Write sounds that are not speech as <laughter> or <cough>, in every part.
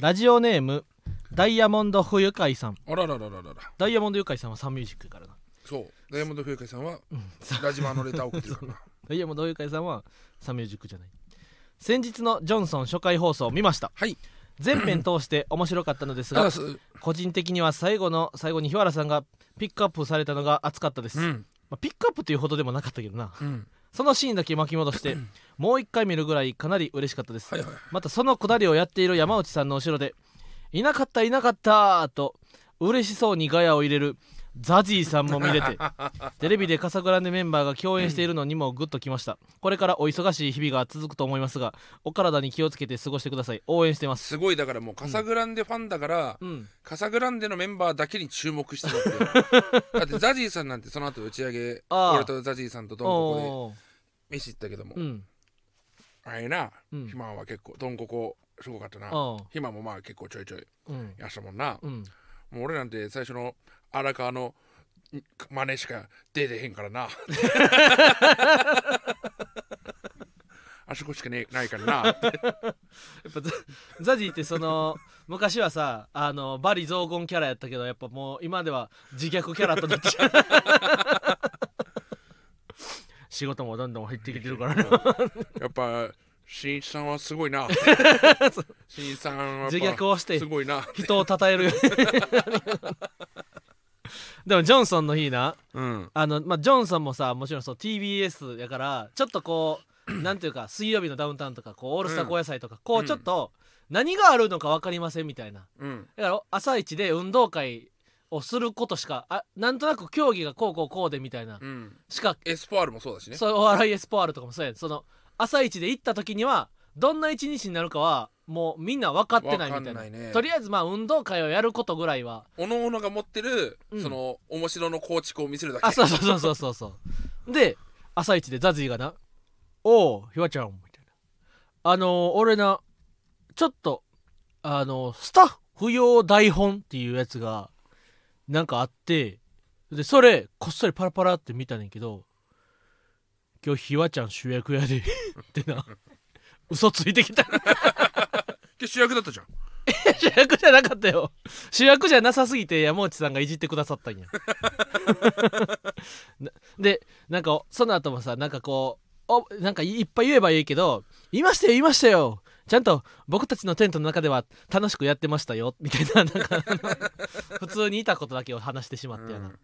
ラジオネームダイヤモンド不愉快さん。あらららららら。ダイヤモンド愉快さんはサンミュージックやからなそう。ダイヤモンド冬海さんはうん。ラジマのレター送ってるからな。ダイヤモンド愉快さんはサンミュージックじゃない。先日のジョンソン初回放送を見ました。はい。全編通して面白かったのですが個人的には最後の最後に日原さんがピックアップされたのが熱かったです、うん。まあ、ピックアップというほどでもなかったけどな。うん。そのシーンだけ巻き戻して <laughs> もう一回見るぐらいかなり嬉しかったです、はいはい。またそのくだりをやっている山内さんの後ろで「いなかったいなかった」と嬉しそうにガヤを入れるザジーさんも見れて <laughs> テレビでカサグランデメンバーが共演しているのにもグッときました。これからお忙しい日々が続くと思いますがお体に気をつけて過ごしてください。応援してます。すごいだからもうカサグランデファンだから、うん。カサグランデのメンバーだけに注目してるわけよだってザジーさんなんてその後打ち上げ俺とザジーさんとドンココおー。で飯行ったけども、うんあれな、うん。肥満は結構ドンココすごかったな。あ肥満もまあ結構ちょいちょいうん。やしたもんな、うん。もう俺なんて最初の荒川のん真似しか出てへんからな。<laughs> あそこしかねないからな。やっぱザザジーってその昔はさあのバリ雑言キャラやったけどやっぱもう今では自虐キャラとなってきた仕事もどんどん入ってきてるからな。やっぱしんいちさんはすごいな。しんいちさんは自虐をしてすごいな。人を称える。<laughs> でもジョンソンの日なうん。あの、まあ、ジョンソンもさもちろんそう TBS やからちょっとこうなんていうか水曜日のダウンタウンとかこうオールスター高野菜とか、こううんちょっと何があるのか分かりませんみたいな。うん。だから朝一で運動会をすることしかあなんとなく競技がこうこうこうでみたいなうん。しか、エスポアールもそうだしね。そうお笑いエスポアールとかもそうやんその朝一で行った時にはどんな一日になるかはもうみんな分かってないみたいな。分かんないね。とりあえずまあ運動会をやることぐらいはおのおのが持ってる、うん。その面白の構築を見せるだけ。あそうそうそうそうそうそう。で朝一でザジーがな「おおひわちゃん」みたいな。あのー俺なちょっとあのースタッフ用台本っていうやつがなんかあってでそれこっそりパラパラって見たねんけど今日ひわちゃん主役やで <laughs> ってな。嘘ついてきた。<laughs> 今日主役だったじゃん。<laughs> 主役じゃなかったよ。主役じゃなさすぎて山内さんがいじってくださったんや。なでなんかその後もさなんかこうおなんかいっぱい言えばいいけど「言いましたよ言いましたよちゃんと僕たちのテントの中では楽しくやってましたよ」みたいな <laughs> なんか普通にいたことだけを話してしまってやな、うん。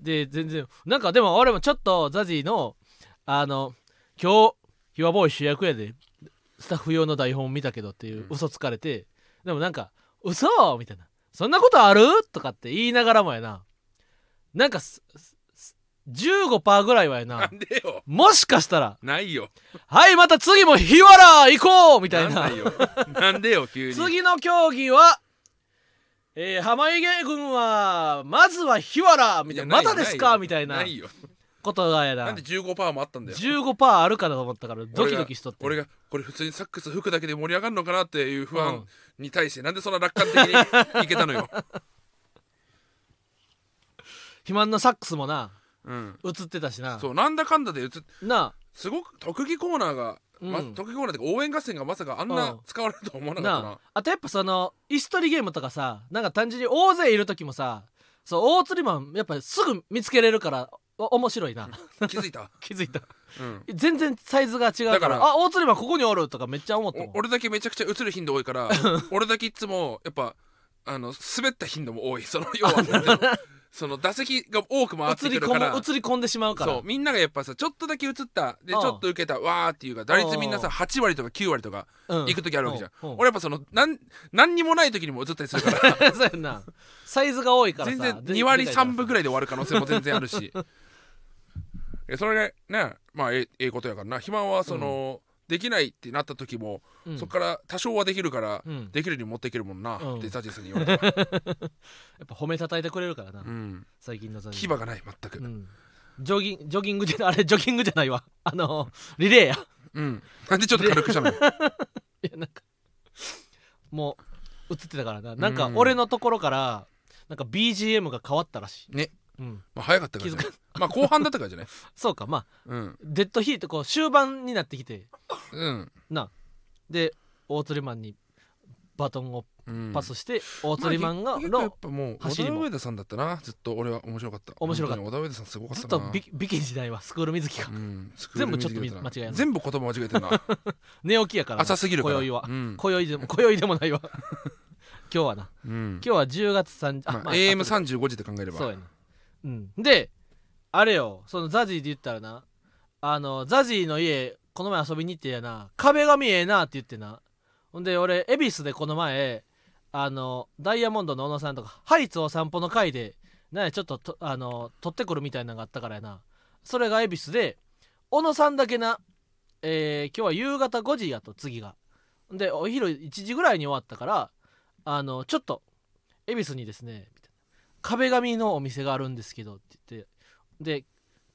で全然なんかでも俺もちょっとザジーのあの今日ヒワボーイ主役やでスタッフ用の台本見たけどっていううん。嘘つかれて、でもなんか嘘みたいな。そんなことある？とかって言いながらもやな。なんか15%ぐらいはやな。なんでよ。もしかしたら。ないよ。はいまた次も日原行こうみたいな。なんないよ。なんでよ急に。次の競技はえー、濱家軍はまずは日原みたいな。またですか？みたいなないよ。ことがやな。なんで15%もあったんだよ。15%あるかなと思ったからドキドキしとって。俺がこれ普通にサックス吹くだけで盛り上がるのかなっていう不安うん。に対してなんでそんな楽観的に <laughs> いけたのよ、<laughs> 肥満のサックスもなうん、映ってたしな。そうなんだかんだで映っなすごく特技コーナーが、まうん。特技コーナーっていうか応援合戦がまさかあんうなん。使われるとは思わあなかったな。なあ。あとやっぱその椅子取りゲームとかさなんか単純に大勢いる時もさそう大釣りマンやっぱすぐ見つけれるからお面白いな。気づいた、<laughs> 気づいた。うん、全然サイズが違うからだからあ大釣りマンここにおるとかめっちゃ思ったもんお俺だけめちゃくちゃ映る頻度多いから <laughs> 俺だけいつもやっぱあの滑った頻度も多い。その要はなんていうの？その打席が多く回ってくるから。む映り込んでしまうから。そうみんながやっぱさちょっとだけ映ったでちうん。ょっと受けたわーっていうか打率みんなさ8割とか9割とかうん。行く時あるわけじゃん、うん。うん。俺やっぱそのなん何にもない時にも映ったりするから。<laughs> そうやんな。サイズが多いからさ。全然2割3分ぐらいで終わる可能性も全然あるし。<laughs> えそれがねまあええええことやからな。肥満はその、できないってなった時も、そこから多少はできるから、うん。できるに持っていけるもんな、うん。ってザジーさんに言われたら、<laughs> やっぱ褒めたたいてくれるからな、うん、最近のザニー牙がない全く、ううん。んジョギンジョギングじゃあれジョギングじゃないわ。あのリレーや。なんでちょっと軽くしたのいやなんかもう映ってたからな。なんかうん。俺のところからなんか BGM が変わったらしい。ね、うん、まあ、早かったから、まあ後半だったからじゃない。<laughs> そうかまあうん。デッドヒートこう終盤になってきてうん。なで大釣りマンにバトンをうん。パスして、大釣りマンがのまあ結構やっぱもう小走りも。田上田さんだったな。ずっと俺は面白かった。面白かった。本当に小田上田さんすごかったずなっとビビキ時代はスクール水木が。うんスクー全部ルちょっとミュージックだったな間違えんの全部言葉間違えてるな。<laughs> 寝起きやから。な浅すぎるから。今宵は。うん。今宵でも今宵でもないわ。<laughs> 今日はな。うん。今日は10月3あ、まあまあ AM35 時で考えれば。そうやなうん。であれよそのザジーで言ったらなあのザジーの家この前遊びに行ってやな壁紙ええなって言ってな。ほんで俺恵比寿でこの前あのダイヤモンドの小野さんとかハイツお散歩の会でなちょっととあの取ってくるみたいなのがあったからやな。それが恵比寿で小野さんだけな、えー今日は夕方5時やと次が。でお昼1時ぐらいに終わったからあのちょっと恵比寿にですね壁紙のお店があるんですけどって言ってで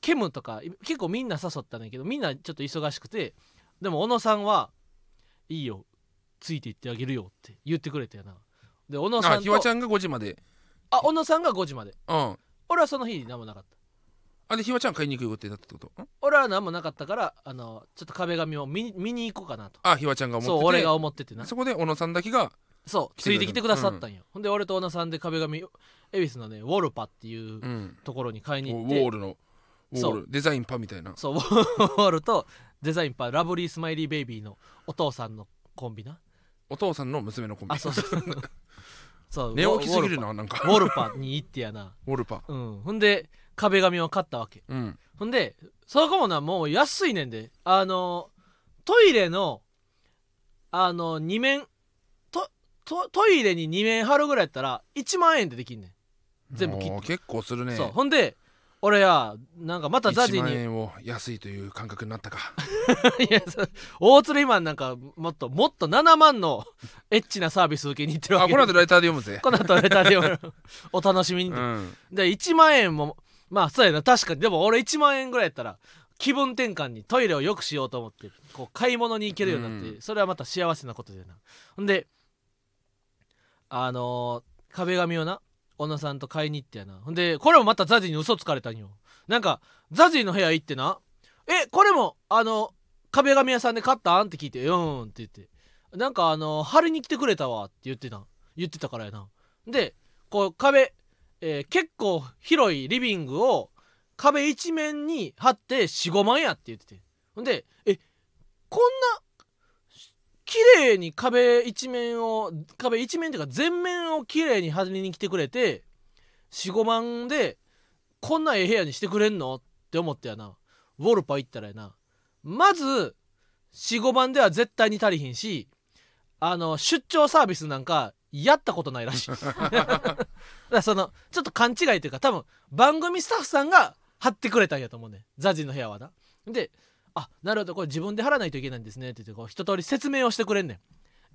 ケムとかい結構みんな誘ったんだけどみんなちょっと忙しくてでも小野さんはいいよついていってあげるよって言ってくれたよな。で小野さんとあひわちゃんが5時まで。あ小野さんが5時まで。うん。俺はその日何もなかった。あでひわちゃん買いに行く予定だったってこと？ん。俺は何もなかったからあのちょっと壁紙を見に見に行こうかなと。あひわちゃんが思ってて。そう俺が思っててな。そこで小野さんだけがそうついてきてくださったんよ、ほん。で俺と小野さんで壁紙恵比寿のねウォルパっていううん。ところに買いにウ行って、ォールのウォール。デザインパみたいな。そうウォールとデザインパーラブリースマイリーベイビーのお父さんのコンビな。お父さんの娘のコンビ。あそうそう。そう <laughs> 寝起きすぎるななんかウォルパ。ウォルパに行ってやな。ウォルパ。うん。ほんで壁紙を買ったわけ。うん。ほんでそこもなもう安いねんで。あのトイレのあの2面トトトイレに2面貼るぐらいやったら1万円でできんねん全部切って。結構するね。そう。ほんで俺やなんかまたザジ1万に円を安いという感覚になったか。<laughs> いやそう。大釣りマンなんかもっともっと7万のエッチなサービス受けに行ってるわけ。あこの後ライターで読むぜ。この後レターで読む。<laughs> お楽しみに、うん。で1万円もまあそうやな。確かに。でも俺1万円ぐらいやったら気分転換にトイレを良くしようと思ってこう買い物に行けるようになって、うそれはまた幸せなことだよな。ほんであのー壁紙をな小野さんと買いに行ってやな。ほんでこれもまたザジーに嘘つかれたんよ。なんかザジーの部屋行ってな「えこれもあの壁紙屋さんで買ったん?」って聞いて「うん」って言って。なんかあの貼りに来てくれたわって言ってた言ってたからやな。でこう壁、えー結構広いリビングを壁一面に貼って45万やって言ってて。ほんでえこんな麗に壁一面を壁一面っていうか全面を綺麗に貼りに来てくれて45万でこんなええ部屋にしてくれんのって思ってやな。ウォルパ行ったらやな。まず45万では絶対に足りひんしあの出張サービスなんかやったことないらしい。<laughs> だからそのちょっと勘違いというか多分番組スタッフさんが貼ってくれたんやと思うね。ザジの部屋はな。であなるほど。これ自分で貼らないといけないんですね。って言ってこう一通り説明をしてくれんね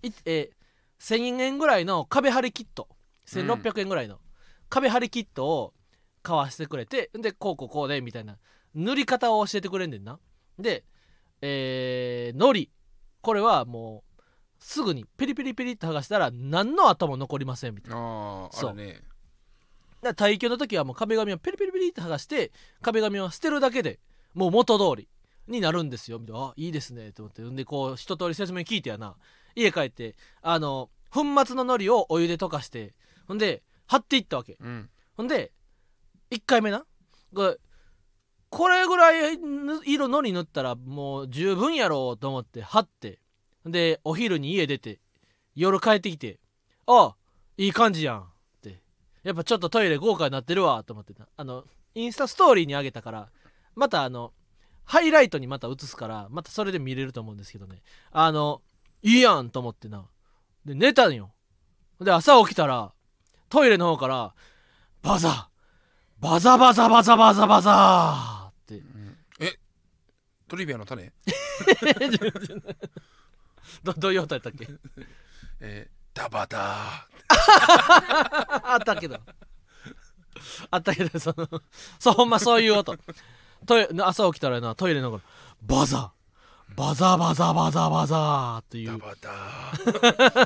ん。い、えー1000円ぐらいの壁張りキット。1600円ぐらいの壁張りキットを買わせてくれてでこうこうこうでみたいな。塗り方を教えてくれんねんな。でえー、のり。これはもうすぐにペリペリペリって剥がしたら何の跡も残りませんみたいな。ああそう。ね。だから耐久の時はもう壁紙をペリペリペリって剥がして壁紙を捨てるだけでもう元通りになるんですよ。みたいなあいいですね。って思って。んでこう一通り説明聞いてやな。家帰ってあの粉末の海苔をお湯で溶かしてほんで貼っていったわけ。うん。ほんで1回目な。これぐらいぬ色のり塗ったらもう十分やろうと思って貼って。でお昼に家出て夜帰ってきて「あいい感じやん」って。やっぱちょっとトイレ豪華になってるわ。と思ってなあのインスタストーリーにあげたからまたあのハイライトにまた映すからまたそれで見れると思うんですけどね。あのいいやんと思ってな。で寝たんよ。で朝起きたらトイレの方からバザバザバザバザバザバザーって。えトリビアの種？<laughs> どどういう音やったっけ？<laughs> えーダバダ <laughs> あったけど。あったけどそのそうほんまそういう音トイレ朝起きたらなトイレの中バザバザバザバザバザーっていう。ダバ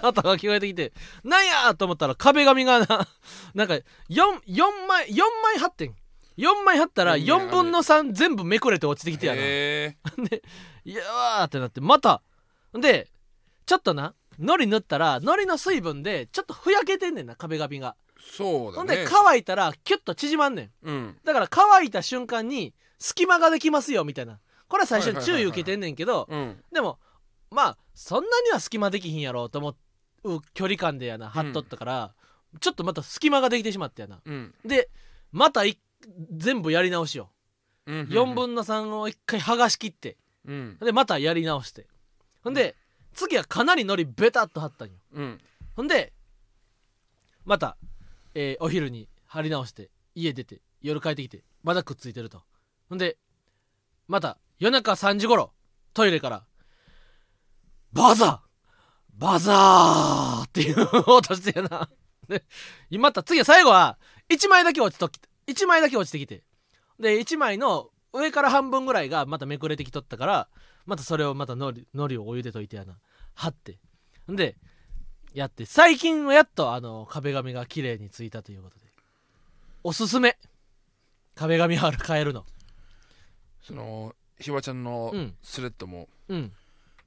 ダ音 <laughs> が聞こえてきてなんやと思ったら壁紙がな <laughs> なんか 4, 4枚4枚貼ってん。4枚貼ったらいいね4分の3全部めくれて落ちてきてやな。へ <laughs> でいやーってなってまた。でちょっとなのり塗ったらのりの水分でちょっとふやけてんねんな壁紙が、そうだね。ほんで乾いたらキュッと縮まんねん。うん。だから乾いた瞬間に隙間ができますよみたいな。これは最初に注意受けてんねんけどうん。でもまあそんなには隙間できひんやろうと思う距離感でやな貼っとったから、ちょっとまた隙間ができてしまってやな。うん。でまたい全部やり直しよ、う。ん4分の3を1回剥がしきって。うん。でまたやり直して。ほんで次はかなりのりベタっと貼ったんよ。うん。ほんでまた、えーお昼に貼り直して家出て夜帰ってきてまだくっついてると。ほんでまた夜中3時頃トイレから「バザーバザー!」って <laughs> いう音してやな。でまた次は最後は1枚だけ落ちとき1枚だけ落ちてきて。で1枚の上から半分ぐらいがまためくれてきとったからまたそれをまたのりのりをお湯で溶いてやな。貼って。んでやって最近はやっとあの壁紙が綺麗についたということで。おすすめ。壁紙貼る変えるの。そのひわちゃんのうん。スレッドもうん。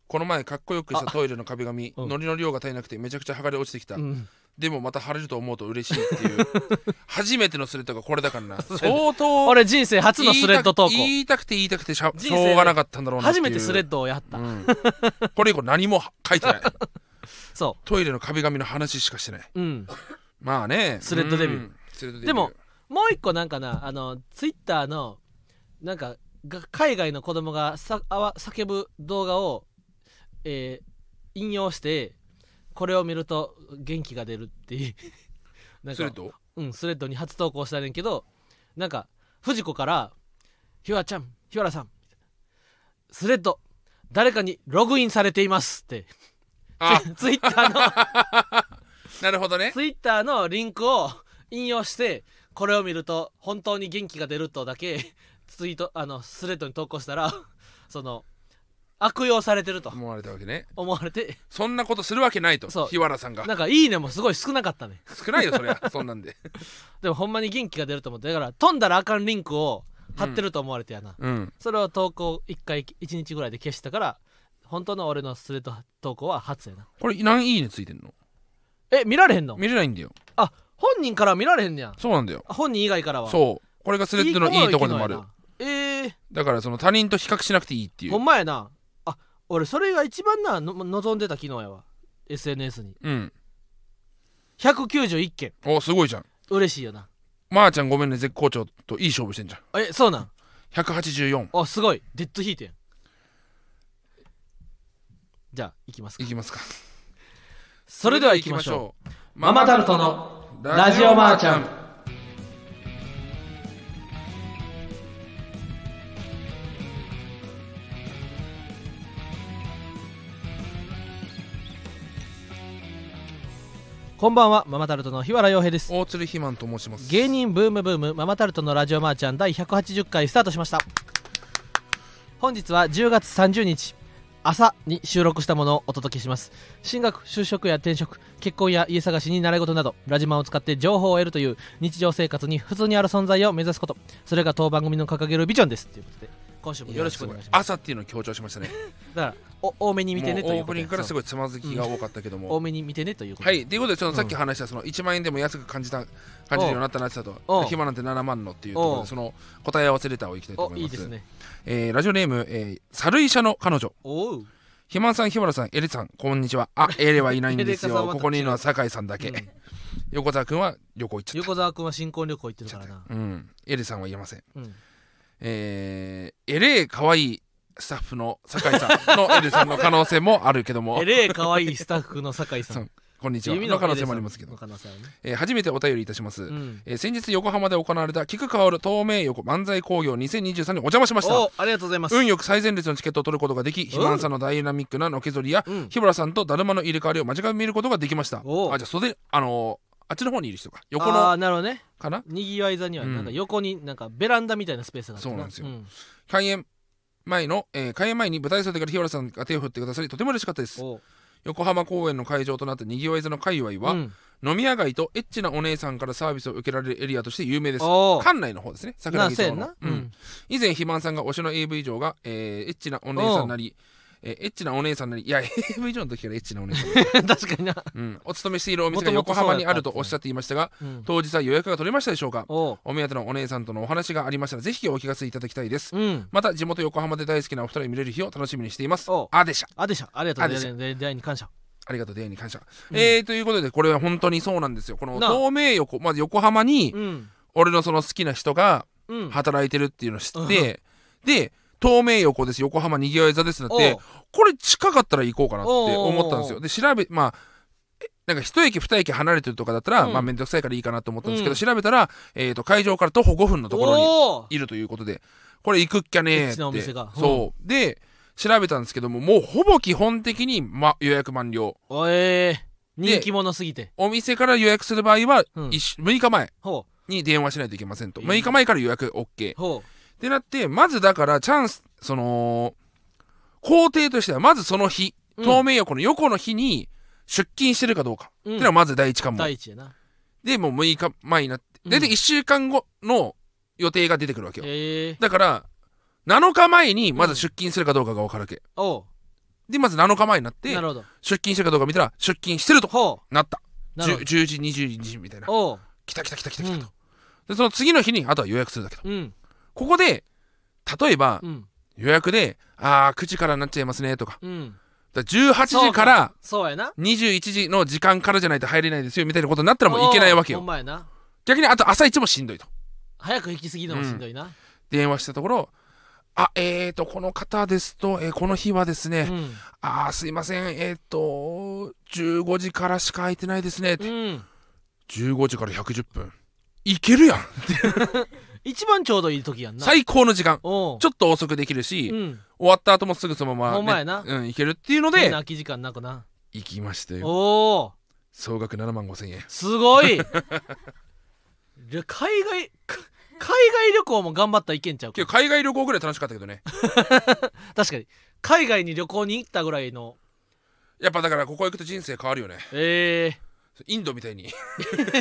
この前かっこよくしたトイレの壁紙うん。のりの量が足りなくてめちゃくちゃ剥がれ落ちてきた。うん。でもまた貼れると思うと嬉しいっていう。<laughs> 初めてのスレッドがこれだからな。相当俺人生初のスレッド投稿言いたくて言いたくてしょうがなかったんだろうな初めてスレッドをやった、うん。これ以降何も書いてない <laughs> そトイレの壁紙の話しかしてない。ううん。まあね。スレッドデビュー。でももう一個なんかなあのツイッターのなんかが海外の子供がさあわ叫ぶ動画を、えー引用してこれを見ると元気が出るっていう。<laughs> なんかスレッド？うん、スレッドに初投稿したねんけどなんか藤子から「ひわちゃんひわらさん」スレッド誰かにログインされています」ってあ。ツイッターの。<laughs> なるほどね。ツイッターのリンクを <laughs> 引用してこれを見ると本当に元気が出るとだけツイートあのスレッドに投稿したら <laughs> その悪用されてると。思われたわけね。思われて。そんなことするわけないとそう。日原さんが。なんか「いいね」もすごい少なかったね。少ないよそりゃ。そんなんで。でもほんまに元気が出ると思ってだから飛んだらあかんリンクを貼ってると思われてやな、うん。それを投稿1回1日ぐらいで消したから本当の俺のスレッド投稿は初やな。これ何いいねついてんの？え見られへんの？見れないんだよ。あ本人からは見られへんねや。そうなんだよ。あ本人以外からは。そう。これがスレッドのいいところでもあるえー、だからその他人と比較しなくていいっていう。ほんまやな。あ俺それが一番なの望んでた機能やわ。SNS に。うん。191件。おすごいじゃん。嬉しいよな。まー、ちゃんごめんね絶好調といい勝負してんじゃん。えそうなん？184あすごい。デッドヒートやんじゃあ行きますか。いきますか。それでは行きましょう。う。ママタルトのラジオマーちゃん。こんばんはママタルトの日原洋平です。大鶴ひまんと申します。芸人ブームブームママタルトのラジオマーちゃん第180回スタートしました。本日は10月30日朝に収録したものをお届けします。進学就職や転職結婚や家探しに習い事などラジマンを使って情報を得るという日常生活に普通にある存在を目指すこと。それが当番組の掲げるビジョンです。ということで。今週もよろしくお願いします。朝っていうのを強調しましたね。だからお多めに見てねということで。もうオープニングからすごいつまずきが多かったけども、<laughs> 多めに見てねということで。はい。ということでそのさっき話したその1万円でも安く感じた感じるようになったなってたと。暇なんて7万のっていうところでその答え合わせレターをいきたいとお思います。いいですね。えーラジオネーム、えー、猿医者の彼女。おう。ひまんさん日村さんエレさんこんにちは。あエレはいないんですよ。ここにいるのは酒井さんだけ、うん。横澤君は旅行行っちゃった。横澤君は新婚旅行行ってるからな。うん。エレさんは言えません。うんえー、エレ可愛いスタッフの酒井さんのエレさんの可能性もあるけども。えれえ可愛いスタッフの酒井さん。こんにちは。弓の可能性もありますけど。ね。えー初めてお便りいたします、うん。えー先日横浜で行われた菊香る東名横漫才工業2023にお邪魔しました。おありがとうございます。運よく最前列のチケットを取ることができ肥満さんのダイナミックなのけぞりやうん。日村さんとだるまの入れ替わりを間近で見ることができました。おあじゃあ袖あのーあっちの方にいる人か。横ああの。なるほどね。かな？にぎわい座にはうんなん。か横になんかベランダみたいなスペースがあってそうなんですよ。ん。開演前の、えー開演前に舞台袖から日村さんが手を振ってくださりとても嬉しかったです。お横浜公演の会場となったにぎわい座の界隈は、うん。飲み屋街とエッチなお姉さんからサービスを受けられるエリアとして有名です。おー館内の方ですね。桜木町の。なそうやんな、うん。以前肥満さんが推しの AV 上が、えーエッチなお姉さんなり、えーエッチなお姉さんなりいや AV 上の時からエッチなお姉さん、<laughs> 確かにな、うん、お勤めしているお店が横浜にあるとおっしゃっていましたがうん、当日は予約が取れましたでしょうかお目当てのお姉さんとのお話がありましたらぜひお聞かせいただきたいです。うん。また地元横浜で大好きなお二人を見れる日を楽しみにしています。あでしたあでしょ。ありがとうあでしょ。出出会いに感謝。ありがとう出会いに感謝、うん。えー、ということでこれは本当にそうなんですよ。このなあ。東名横まず横浜にうん。俺のその好きな人がうん。働いてるっていうのを知って、で東名横です。横浜にぎわい座ですなってこれ近かったら行こうかなって思ったんですよ。で調べまあえなんか一駅二駅離れてるとかだったら、うん。まあ面倒くさいからいいかなと思ったんですけど、うん。調べたら、えー、と会場から徒歩5分のところにいるということでこれ行くっきゃねって。なお店が。そう。で調べたんですけどももうほぼ基本的に、ま、予約満了。おえー。人気者すぎて。お店から予約する場合は、うん。一週6日前ほに電話しないといけませんと。えー6日前から予約 OK うほってなってまずだからチャンスその工程としてはまずその日うん。東名横の横の日に出勤してるかどうか、う、うん。ってのはまず第一関門。第一やな。でもう6日前になってうん。でで1週間後の予定が出てくるわけよ。ええ。だから7日前にまず出勤するかどうかが分かるわけ。おう。でまず7日前になって出勤してるかどうか見たら出勤してるとほなった。うなるほ 10, ど10時22時みたいな。来た来た来た来た来たと、でその次の日にあとは予約するだけと。うんここで例えばうん。予約であー9時からになっちゃいますねとか。うん。だから18時からそうやな。21時の時間からじゃないと入れないですよみたいなことになったらもういけないわけよ。逆にあと朝一もしんどいと。早く行き過ぎるのもしんどいな。電話したところあえーとこの方ですと、えーこの日はですね、うん。あーすいませんえーと15時からしか空いてないですね、うん。15時から110分。いけるやん <laughs> 一番ちょうどいい時やんな。最高の時間。ちょっと遅くできるし、うん。終わった後もすぐそのまま、ほんまやな。うん、いけるっていうのでみんな空き時間なくな。行きましたよ。おお総額7万5千円。すごい。<laughs> で海外か海外旅行も頑張ったらいけんちゃうか。海外旅行ぐらい楽しかったけどね。<laughs> 確かに。海外に旅行に行ったぐらいの。やっぱだからここ行くと人生変わるよね。ええインドみたいに。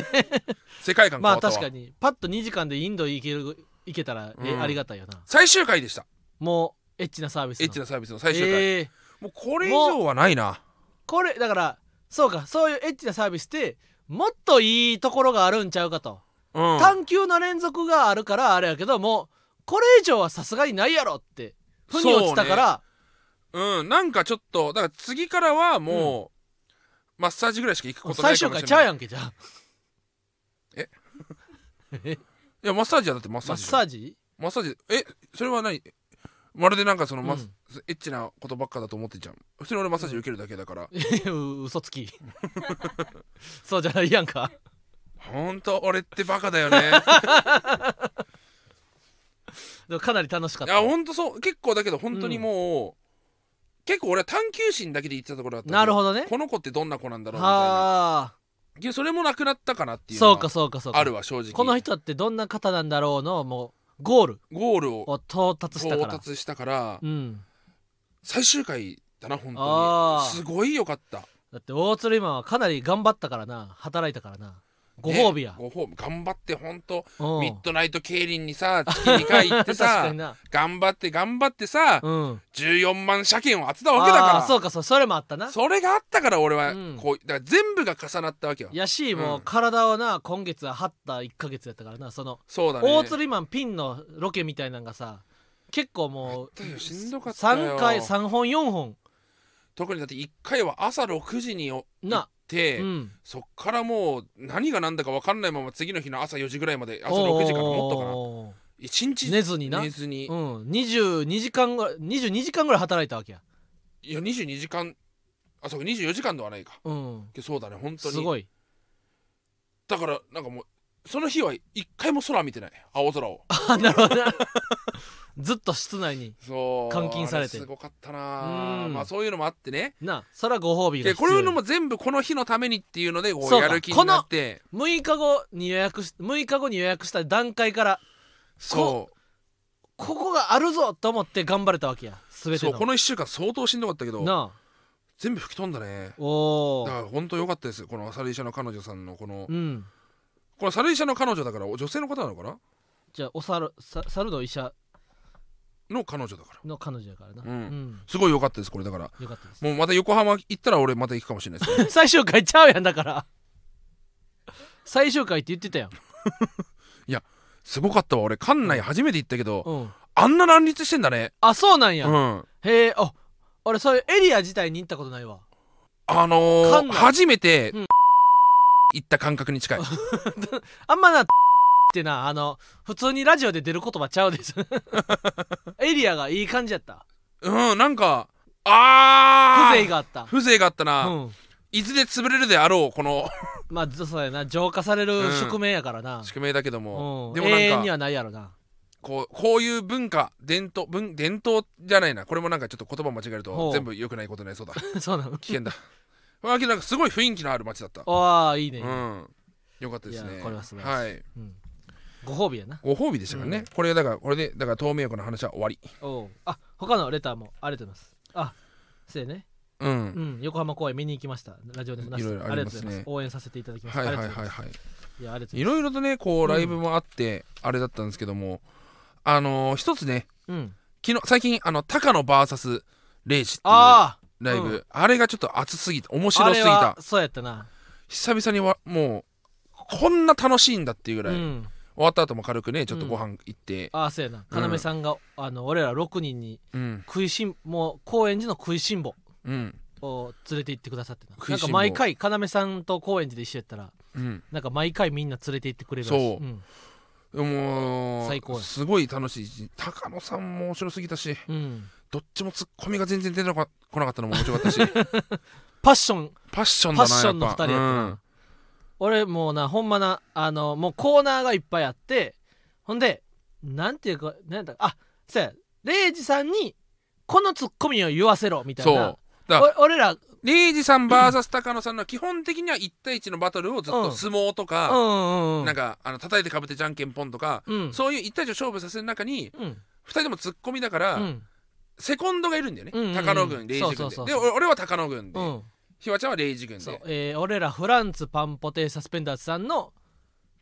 <laughs> 世界観変まあわったわ、確かに。パッと2時間でインド行ける行けたら、えうん。ありがたいよな。最終回でした。もうエッチなサービスの。エッチなサービスの最終回、ええもうこれ以上はないな。これだからそうかそういうエッチなサービスってもっといいところがあるんちゃうかと、うん。探求の連続があるからあれやけどもうこれ以上はさすがにないやろって腑に落ちたから。うん。なんかちょっとだから次からはもう、マッサージぐらいしか行くことな最終いかもしれない。回ちゃうやんけじゃあえ？<laughs> え？いやマッサージはだってマッサマッージサージ？マッサージ。え？それは何？まるでなんかその、マスうんエッチなことばっかだと思ってんじゃん。普通に俺マッサージ受けるだけだから、う <laughs> 嘘つき。<laughs> そうじゃないやんか。ほんと俺ってバカだよね。でもかなり楽しかった。いやほんとそう。結構だけど本当にもう、結構俺は探求心だけで言ってたところだったなるほどね。この子ってどんな子なんだろうみたいな。はあいやそれもなくなったかなっていうのそうかはそうかそうか。あるわ正直。この人ってどんな方なんだろうのもうゴール。ゴールをを到達したから。到達したからうん。最終回だな本当に。すごいよかった。だって大鶴今はかなり頑張ったからな。働いたからなご褒美や。ね、ご褒美。頑張って本当うん。ミッドナイト競輪にさ月2回行ってさ <laughs> 頑張って頑張ってさ、うん。14万車検を当てたわけだから。そうかそうそれもあったな。それがあったから俺はうん。こう、だから全部が重なったわけよ。やしもううん。体をな今月は張った1ヶ月やったからな。そのそうだね。大鶴マンピンのロケみたいなのがさ結構もうだよしんどかったよ。3回3本4本。特にだって1回は朝6時になうん。そっからもう何が何だか分かんないまま次の日の朝4時ぐらいまで朝6時からもっとかな。おー1日寝ずにな。寝ずに、うん。22時間ぐらい22時間ぐらい働いたわけや。いや22時間あそうか24時間ではないか。うん。そうだね本当に。すごい。だからなんかもうその日は一回も空見てない青空を。<laughs> あなるほどなずっと室内に監禁されて。あすごかったな。うん。まあそういうのもあってね。なそらご褒美がで必これのも全部この日のためにっていうのでこうやる気になって。6日後に予約し6日後に予約した段階からそここがあるぞと思って頑張れたわけや。全ての。うそうこの1週間相当しんどかったけどなあ。全部吹き飛んだね。おおだから本当良かったですこのサルイシャの彼女さんのこの。うん。このサルイシャの彼女だから女性の方なのかな？じゃあお猿さ猿の医者の彼女だから。の彼女やからな。うん。うん。すごい良かったですこれだから。よかったです。もうまた横浜行ったら俺また行くかもしれないですね。<laughs> 最終回ちゃうやんだから。<laughs> 最終回って言ってたやん。<laughs> すごかったわ俺。館内初めて行ったけどうん。あんな乱立してんだね。あそうなんや、うん。へえあ俺そういうエリア自体に行ったことないわ。あのー、初めてうん。行った感覚に近い。あんまなってなあの普通にラジオで出る言葉ちゃうです。<laughs> エリアがいい感じやった。うんなんかあー風情があった。風情があったな、うん。いずれ潰れるであろうこの。<laughs> まあそうやな浄化される宿命やからな、宿命だけども、うん、でも永遠にはないやろな。こうこういう文化伝統文伝統じゃないな。これもなんかちょっと言葉間違えるほとう。全部良くないことになりそうだ。<laughs> そうなの。危険だ。まあけどなんかすごい雰囲気のある街だった。ああいいね、うん。よかったですね。これは素晴らしいはい。うんご褒美やな。ご褒美でしたからね、うん。これだからこれでだから透明浴の話は終わり。おう。あ他のレターもありがとうございます。あせやね。うん、うん。横浜公演見に行きました。ラジオでもなし。いろいろありますね。ありがとうございます。応援させていただきます。はいはいありがとうござはいはいいやありがとういございろいろとねこうライブもあって、あれだったんですけどもあのー一つねますうん。昨日最近あの高野 VS レイジっていうあライブ、うん。あれがちょっと熱すぎて面あ白すぎた。あれはそうやったな。久々にわもうこんな楽しいんだっていうぐらい、うん終わった後も軽くねちょっとご飯行って、ああそうやな。うん。要さんがあの俺ら6人にうん。食いしんもう高円寺の食いしん坊うん。を連れて行ってくださってななんか毎回要さんと高円寺で一緒やったらうん。なんか毎回みんな連れて行ってくれるらしい。そう。うん。もう最高や。すごい楽しいし高野さんも面白すぎたしうん。どっちもツッコミが全然出てこなかったのも面白かったし。<laughs> パッション。パッションだなパッションのやっぱ二人やったな俺もうなほんまなあのもうコーナーがいっぱいあってほんでなんていうかなんだあそうやレイジさんにこのツッコミを言わせろみたいな。そう。俺らうんレイジさん VS 高野さんの基本的には1対1のバトルをずっうんと相撲とうか、んうんうん。なんかあの叩いてかぶってじゃんけんぽんとか、うん。そういう1対1を勝負させる中にうん。2人ともツッコミだから、うん。セコンドがいるんだよね、うんうんうん。高野軍レイジ軍で。で俺俺は高野軍で、うんひわちゃんはレイジ軍そう。で、えー俺らフランツパンポテサスペンダーズさんの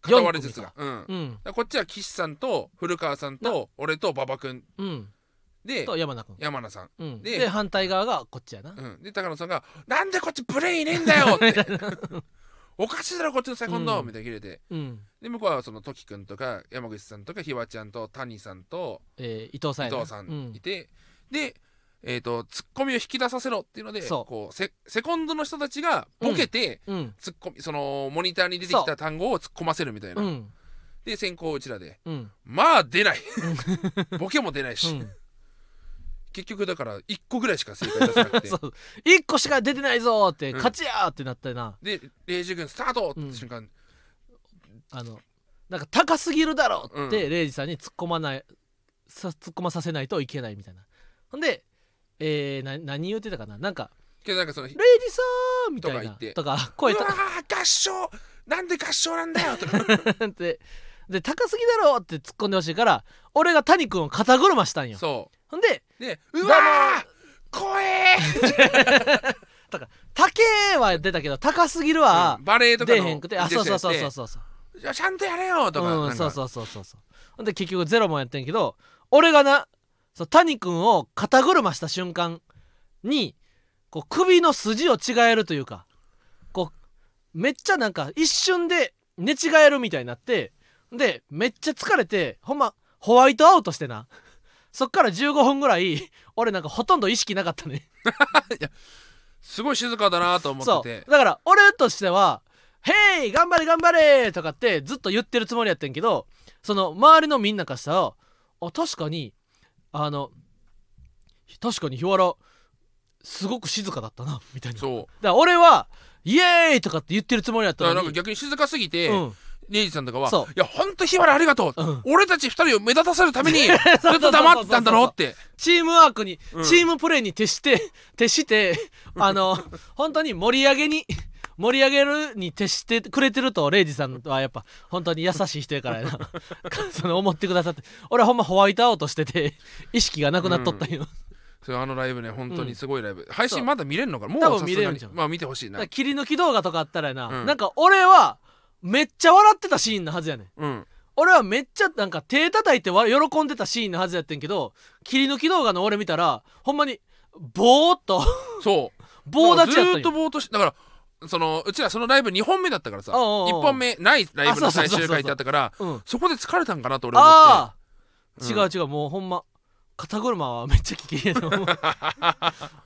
片割れずつが、うん、だかうんらこっちは岸さんと古川さんと俺と馬場君。うん。でと山名君。山名さん、うん。でで反対側がこっちやな。うん、で高野さんが「なんでこっちブレインいねえんだよ!」って <laughs>「おかしいだろこっちのセコンド!」うん。みたいな切れて。うん。で向こうはそのトキ君とか山口さんとかひわちゃんと谷さんとえー伊藤さんやな。伊藤さうんいて、で、えー、とツッコミを引き出させろっていうのでこうセセコンドの人たちがボケて、うん。ツッコミそのモニターに出てきた単語を突っ込ませるみたいな、う。んで先行うちらでうん。まあ出ない。ボケも出ないし、うん。結局だから1個ぐらいしか正解出せなくて。<laughs> そう。一個しか出てないぞーってうん。勝ちやーってなったよな。でレイジ軍スタートってうん。瞬間、あのなんか高すぎるだろうんってレイジさんに突っ込まないさ突っ込まさせないといけないみたいな。ほんでえー、な何言ってたかな？なんかけどなんかその「レイジさん!」みたいな。とか言って。とか声とうわー合唱なんで合唱なんだよとか。<laughs> でで高すぎだろって突っ込んでほしいから俺が谷君を肩車したんよ。そほんでうでうわー怖え高えは出たけど高すぎるーはうんバレエとかの出へんくて。あそうそうそうそううそう。そうちゃんとやれよとか,、うん、なんか。そうそうそうそうそう。ほんで結局ゼロもやってんけど俺がなそう谷君を肩車した瞬間にこう首の筋を違えるというかこうめっちゃなんか一瞬で寝違えるみたいになってでめっちゃ疲れてほんまホワイトアウトしてな。<laughs> そっから15分ぐらい俺なんかほとんど意識なかったね。<laughs> すごい静かだなと思っそて。てう。だから俺としては「ヘイ頑張れ頑張れ!」とかってずっと言ってるつもりやってんけどその周りのみんなからしたらあ確かにあの確かに日原すごく静かだったなみたいな。だかそうら俺は「イエーイ!」とかって言ってるつもりやっただからなんか逆に静かすぎて、うん。レイジさんとかはそう「いやほんと日原ありがとう、うん。俺たち二人を目立たせるためにずっと黙ってたんだろ」って。チームワークに、うん。チームプレーに徹して徹してあの本当に盛り上げに盛り上げるに徹してくれてるとレイジさんはやっぱ本当に優しい人やからやな。<laughs> その思ってくださって。俺はほんまホワイトアウトしてて意識がなくなっとったんよ、だかそれあのライブね本当にすごいライブ、配そう信まだ見れるのかな？もう見れるんじゃんまあ見てほしいな。ら切り抜き動画とかあったらやな、うん。なんか俺はめっちゃ笑ってたシーンのはずやねん。うん。俺はめっちゃなんか手叩いてわ喜んでたシーンのはずやってんけど切り抜き動画の俺見たらほんまにボーっと。そう。<laughs> 棒立ちやったずーっとぼーっとしだからそのうちらそのライブ2本目だったからさおうおうおう1本目ないライブの最終回ってあったからうん。そこで疲れたんかなと俺思って。違う違うもうほんま肩車はめっちゃ危険やと思う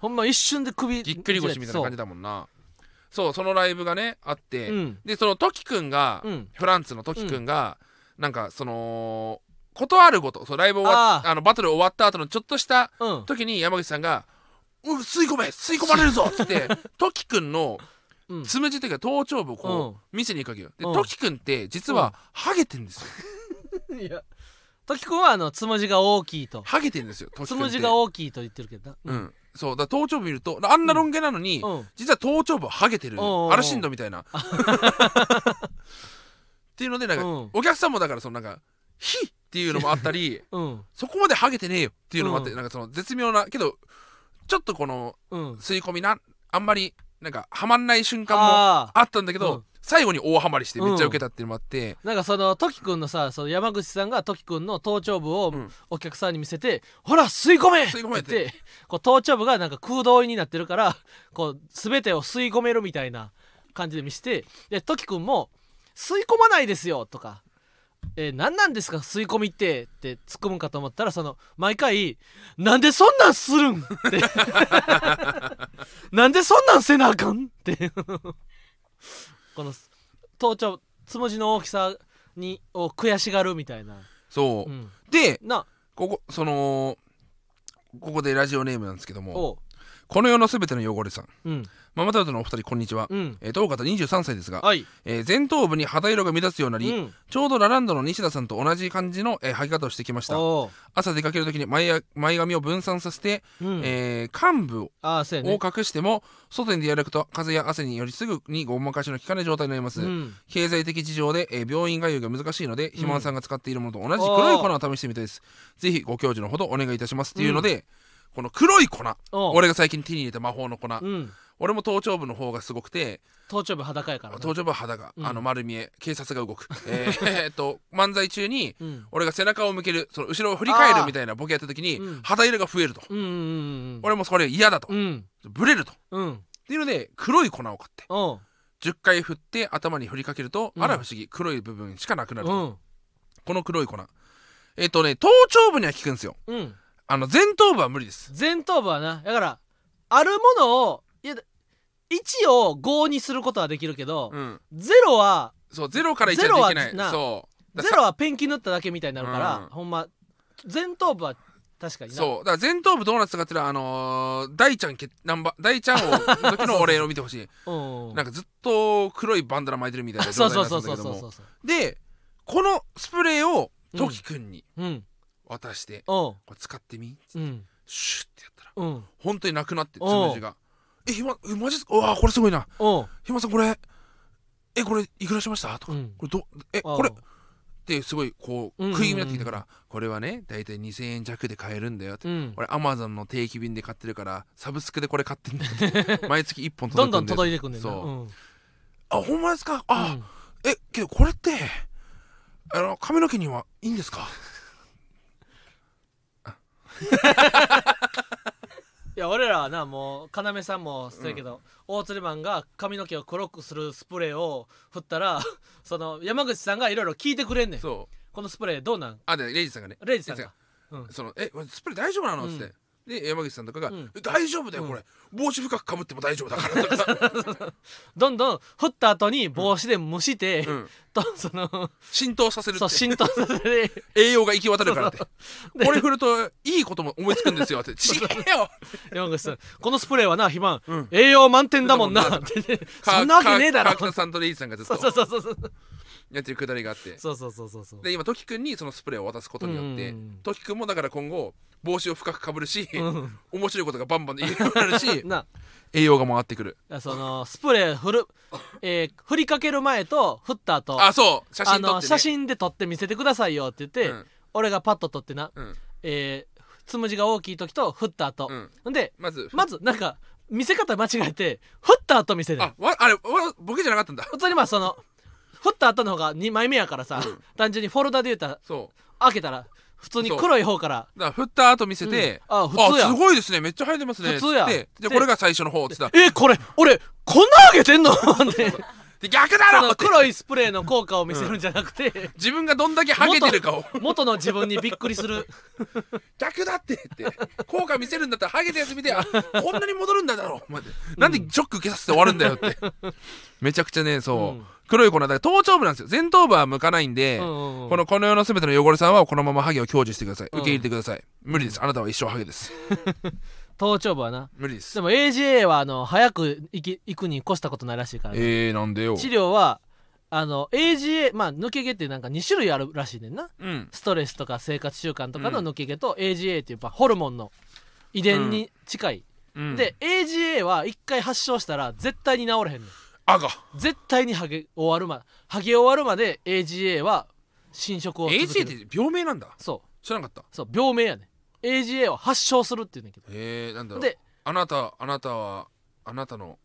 ほんま一瞬で首ぎっくり腰みたいな感じだもんな。そうそのライブがねあって、でそのトキくんが、うん。フランツのトキくんが、なんかそのことあるごとそうライブ終わっああ。のバトル終わった後のちょっとしたうん。時に山口さんが「う吸い込め吸い込まれるぞ!」っつってトキくんのうん。つむじというか頭頂部をこう見せに行くわけよ。でうん。トキくんって実うん。はハゲてんですよ。<laughs> いや時くんはあのつむじが大きいと。ハゲてんですよトキくんって。つむじが大きいと言ってるけどな。うん。そうだから頭頂部見るとあんなロン毛なのに、うん。実は頭頂部はハゲてるおうおうおうアルシンドみたいな。っていうのでなんか、うん。お客さんもだからそのなんか「ひ」っていうのもあったり <laughs> うん。そこまでハゲてねえよっていうのもあって、うん。なんかその絶妙なけどちょっとこのうん。吸い込みなあんまりなんかはまんない瞬間もあったんだけど、うん。最後に大ハマりしてめっちゃ受けたっていうのもあって、なんかその時くんのさその山口さんが時くんの頭頂部をうん。お客さんに見せて「ほら吸い込め!」吸い込めって言ってこう頭頂部がなんか空洞になってるからこう全てを吸い込めるみたいな感じで見せてで時くんも「吸い込まないですよ」とか「えー何なんですか？吸い込みって」って突っ込むかと思ったらその毎回「なんでそんなんするん?」って <laughs>「なんでそんなんせなあかん?」って。<laughs> この頭頂つむじの大きさにを悔しがるみたいな、そう、うん、でな。ここそのここでラジオネームなんですけども。この世のすべての汚れさん。うんママタルトのお二人こんにちは、うん。えー、当方23歳ですが、はい、えー前頭部に肌色が目立つようになり、うん、ちょうどラランドの西田さんと同じ感じの、えー履き方をしてきました。朝出かける時に前や前髪を分散させて、うん。えー幹部をああそうやね。隠しても外に出歩くと風や汗によりすぐにごまかしの効かない状態になります、うん。経済的事情で、えー病院通いが難しいので肥満さんが使っているものと同じ黒い粉を試してみたいです。ぜひご教授のほどお願いいたします。っていうので、この黒い粉。俺が最近手に入れた魔法の粉、うん俺も頭頂部の方がすごくて頭頂部裸やからな頭頂部は肌が、うん。あの丸見え。警察が動く。<laughs> えーえーっと漫才中にうん。俺が背中を向けるその後ろを振り返るみたいなボケやった時にうん。肌色が増えると、うんうんうん俺もそれ嫌だと、うん。ブレると。っうん。ていうので黒い粉を買って。おう10回振って頭に振りかけると、うん。あら不思議。黒い部分しかなくなると、うん。この黒い粉。えっ、とね頭頂部には効くんですよ。うん。あの前頭部は無理です。前頭部はな。だからあるものをいや1を5にすることはできるけど、うん。0はそうゼロから1はゼロはできない。なそう。だゼロはペンキ塗っただけみたいになるから、うん。ほんま前頭部は確かにな。そう。だから前頭部どうなってたかっていうのはあのー大ちゃんけナンバ大ちゃんをの時の俺を見てほしい。<laughs> うんなんかずっと黒いバンダナ巻いてるみたいなそう状態そうになってたんだけど <laughs> そうそうそうもでこのスプレーをうんトキくんにうん渡して、おうこれ使ってみうんシュッてやったらうん本当になくなってつむじがえひまえマジっすか？うわこれすごいな。おうひまさんこれえこれいくらしました？とか、うん。これどえこれ。ってすごいこううんうんうん食い気味になってきたから、これはね大体2000円弱で買えるんだよって、うん。俺アマゾンの定期便で買ってるからサブスクでこれ買ってんだよって。<laughs> 毎月1本どんどん届くんだよ届いてくんねんなそう、うん。あほんまですか？あ、うん。えけどこれってあの髪の毛にはいいんですか？<laughs> いや俺らはなもう要さんもそうやけど、大鶴マンが髪の毛を黒くするスプレーを振ったら <laughs> その山口さんがいろいろ聞いてくれんねん。そう。このスプレーどうなん？あでレイジさんがね。レイジさんが。レうん。そのえスプレー大丈夫なの？っつって、うんで山口さんとかが、うん。え大丈夫だよこれ、帽子深くかぶっても大丈夫だから。とか、どんどん振った後に帽子で蒸して、うん、とその浸透させるそう浸透させて栄養が行き渡るからって <laughs> でこれ振るといいことも思いつくんですよって。<laughs> 違えよ。山口さんこのスプレーはな肥満、うん栄養満点だもんな。ってね。そんなわけねえだろ。川北さんとレイジさんがずっと。そうそうそうそうやってるくだりがあって。そうそうそうそうそう。で今トキくんにそのスプレーを渡すことによってうんトキくんもだから今後帽子を深くかぶるし、うん。面白いことがバンバンで言えるようになるし <laughs> な。栄養が回ってくる。そのスプレー振る、<laughs> えー振りかける前と振った後あそう。写あの真撮って、ね、写真で撮って見せてくださいよって言って、うん。俺がパッと撮ってな、うん。えーつむじが大きい時と振った後、うん。でまずまずなんか見せ方間違えて振った後見せる。あわあれわボケじゃなかったんだ。普通にまあその振った後の方が2枚目やからさ、うん。単純にフォルダで言ったらそう。開けたら普通に黒い方から。だから振った後見せて、うん。あ普通や。すごいですね。めっちゃ生えてますね。普通や。つってででこれが最初の方っつった。らえこれ俺こんな上げてんの？<laughs> ってで逆だろ！って黒いスプレーの効果を見せるんじゃなくて、<laughs> 自分がどんだけハゲてるかを。元の自分にびっくりする。逆だってって。効果見せるんだったらハゲたやつ見てあこんなに戻るんだだろ！うなんでショック受けさせて終わるんだよって。めちゃくちゃねそう、うん。黒い粉だ頭頂部なんですよ。前頭部は向かないんで、うんうんうん。このこの世の全ての汚れさんはこのままハゲを享受してください。うん受け入れてください、無理です。あなたは一生ハゲです <laughs> 頭頂部はな。無理です。でも AGA はあの早く行き行くに越したことないらしいからね、えー、なんでよ。治療はあの AGA まあ抜け毛ってなんか2種類あるらしいねんな。うん。ストレスとか生活習慣とかのうん。抜け毛と AGA っていうまあホルモンの遺伝に近い、うん。で AGA は1回発症したら絶対に治れへんねん。あが絶対にハゲ終わるまハゲ終わるまで AGA は侵食を続け AGA るって病名なんだ。そう。知らなかった。そう病名やねん AGA は発症するって言うねんけど。えー、なんだろう。であなたあなたはあなたの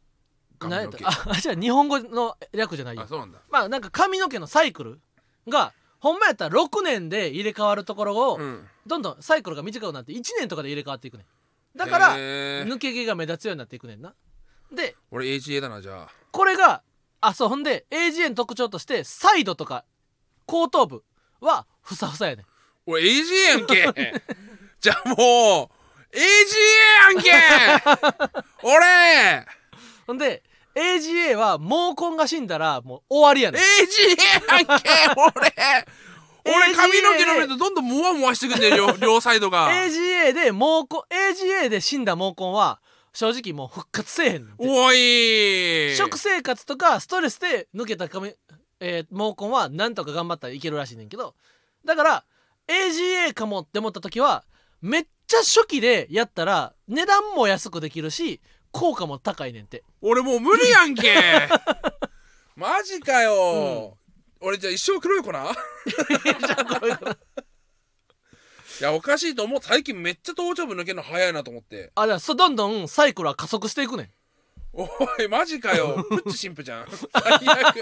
髪の毛 <laughs> ああじゃあ日本語の略じゃないよ。あそうなんだ。まあなんか髪の毛のサイクルがほんまやったら6年で入れ替わるところを、うん。どんどんサイクルが短くなって1年とかで入れ替わっていくねん。だから抜け毛が目立つようになっていくねんな。で俺 AGA だなじゃあ。これがあそうほんで AGA の特徴としてサイドとか後頭部はふさふさやねん。俺 AGA やんけ <laughs> じゃあもう AGA やんけ俺。ほんで AGA は毛根が死んだらもう終わりやねん。AGA やんけ俺。<laughs> 俺 AGA 髪の毛の目とどんどんモワモワしてくんだよ両 <laughs> 両サイドが。AGA で毛根 AGA で死んだ毛根は正直もう復活せえへんねんて。おい。食生活とかストレスで抜けた髪、えー毛根はなんとか頑張ったらいけるらしいねんけど。だから AGA かもって思った時はめっちゃ初期でやったら値段も安くできるし効果も高いねんて。俺もう無理やんけ。<laughs> マジかよ、俺じゃあ一生黒い粉いや <laughs> おかしいと思う。最近めっちゃ頭頂部抜けるの早いなと思って。あだからそどんどんサイクルは加速していくねん。おいマジかよ。プッチ神父じゃん。最悪。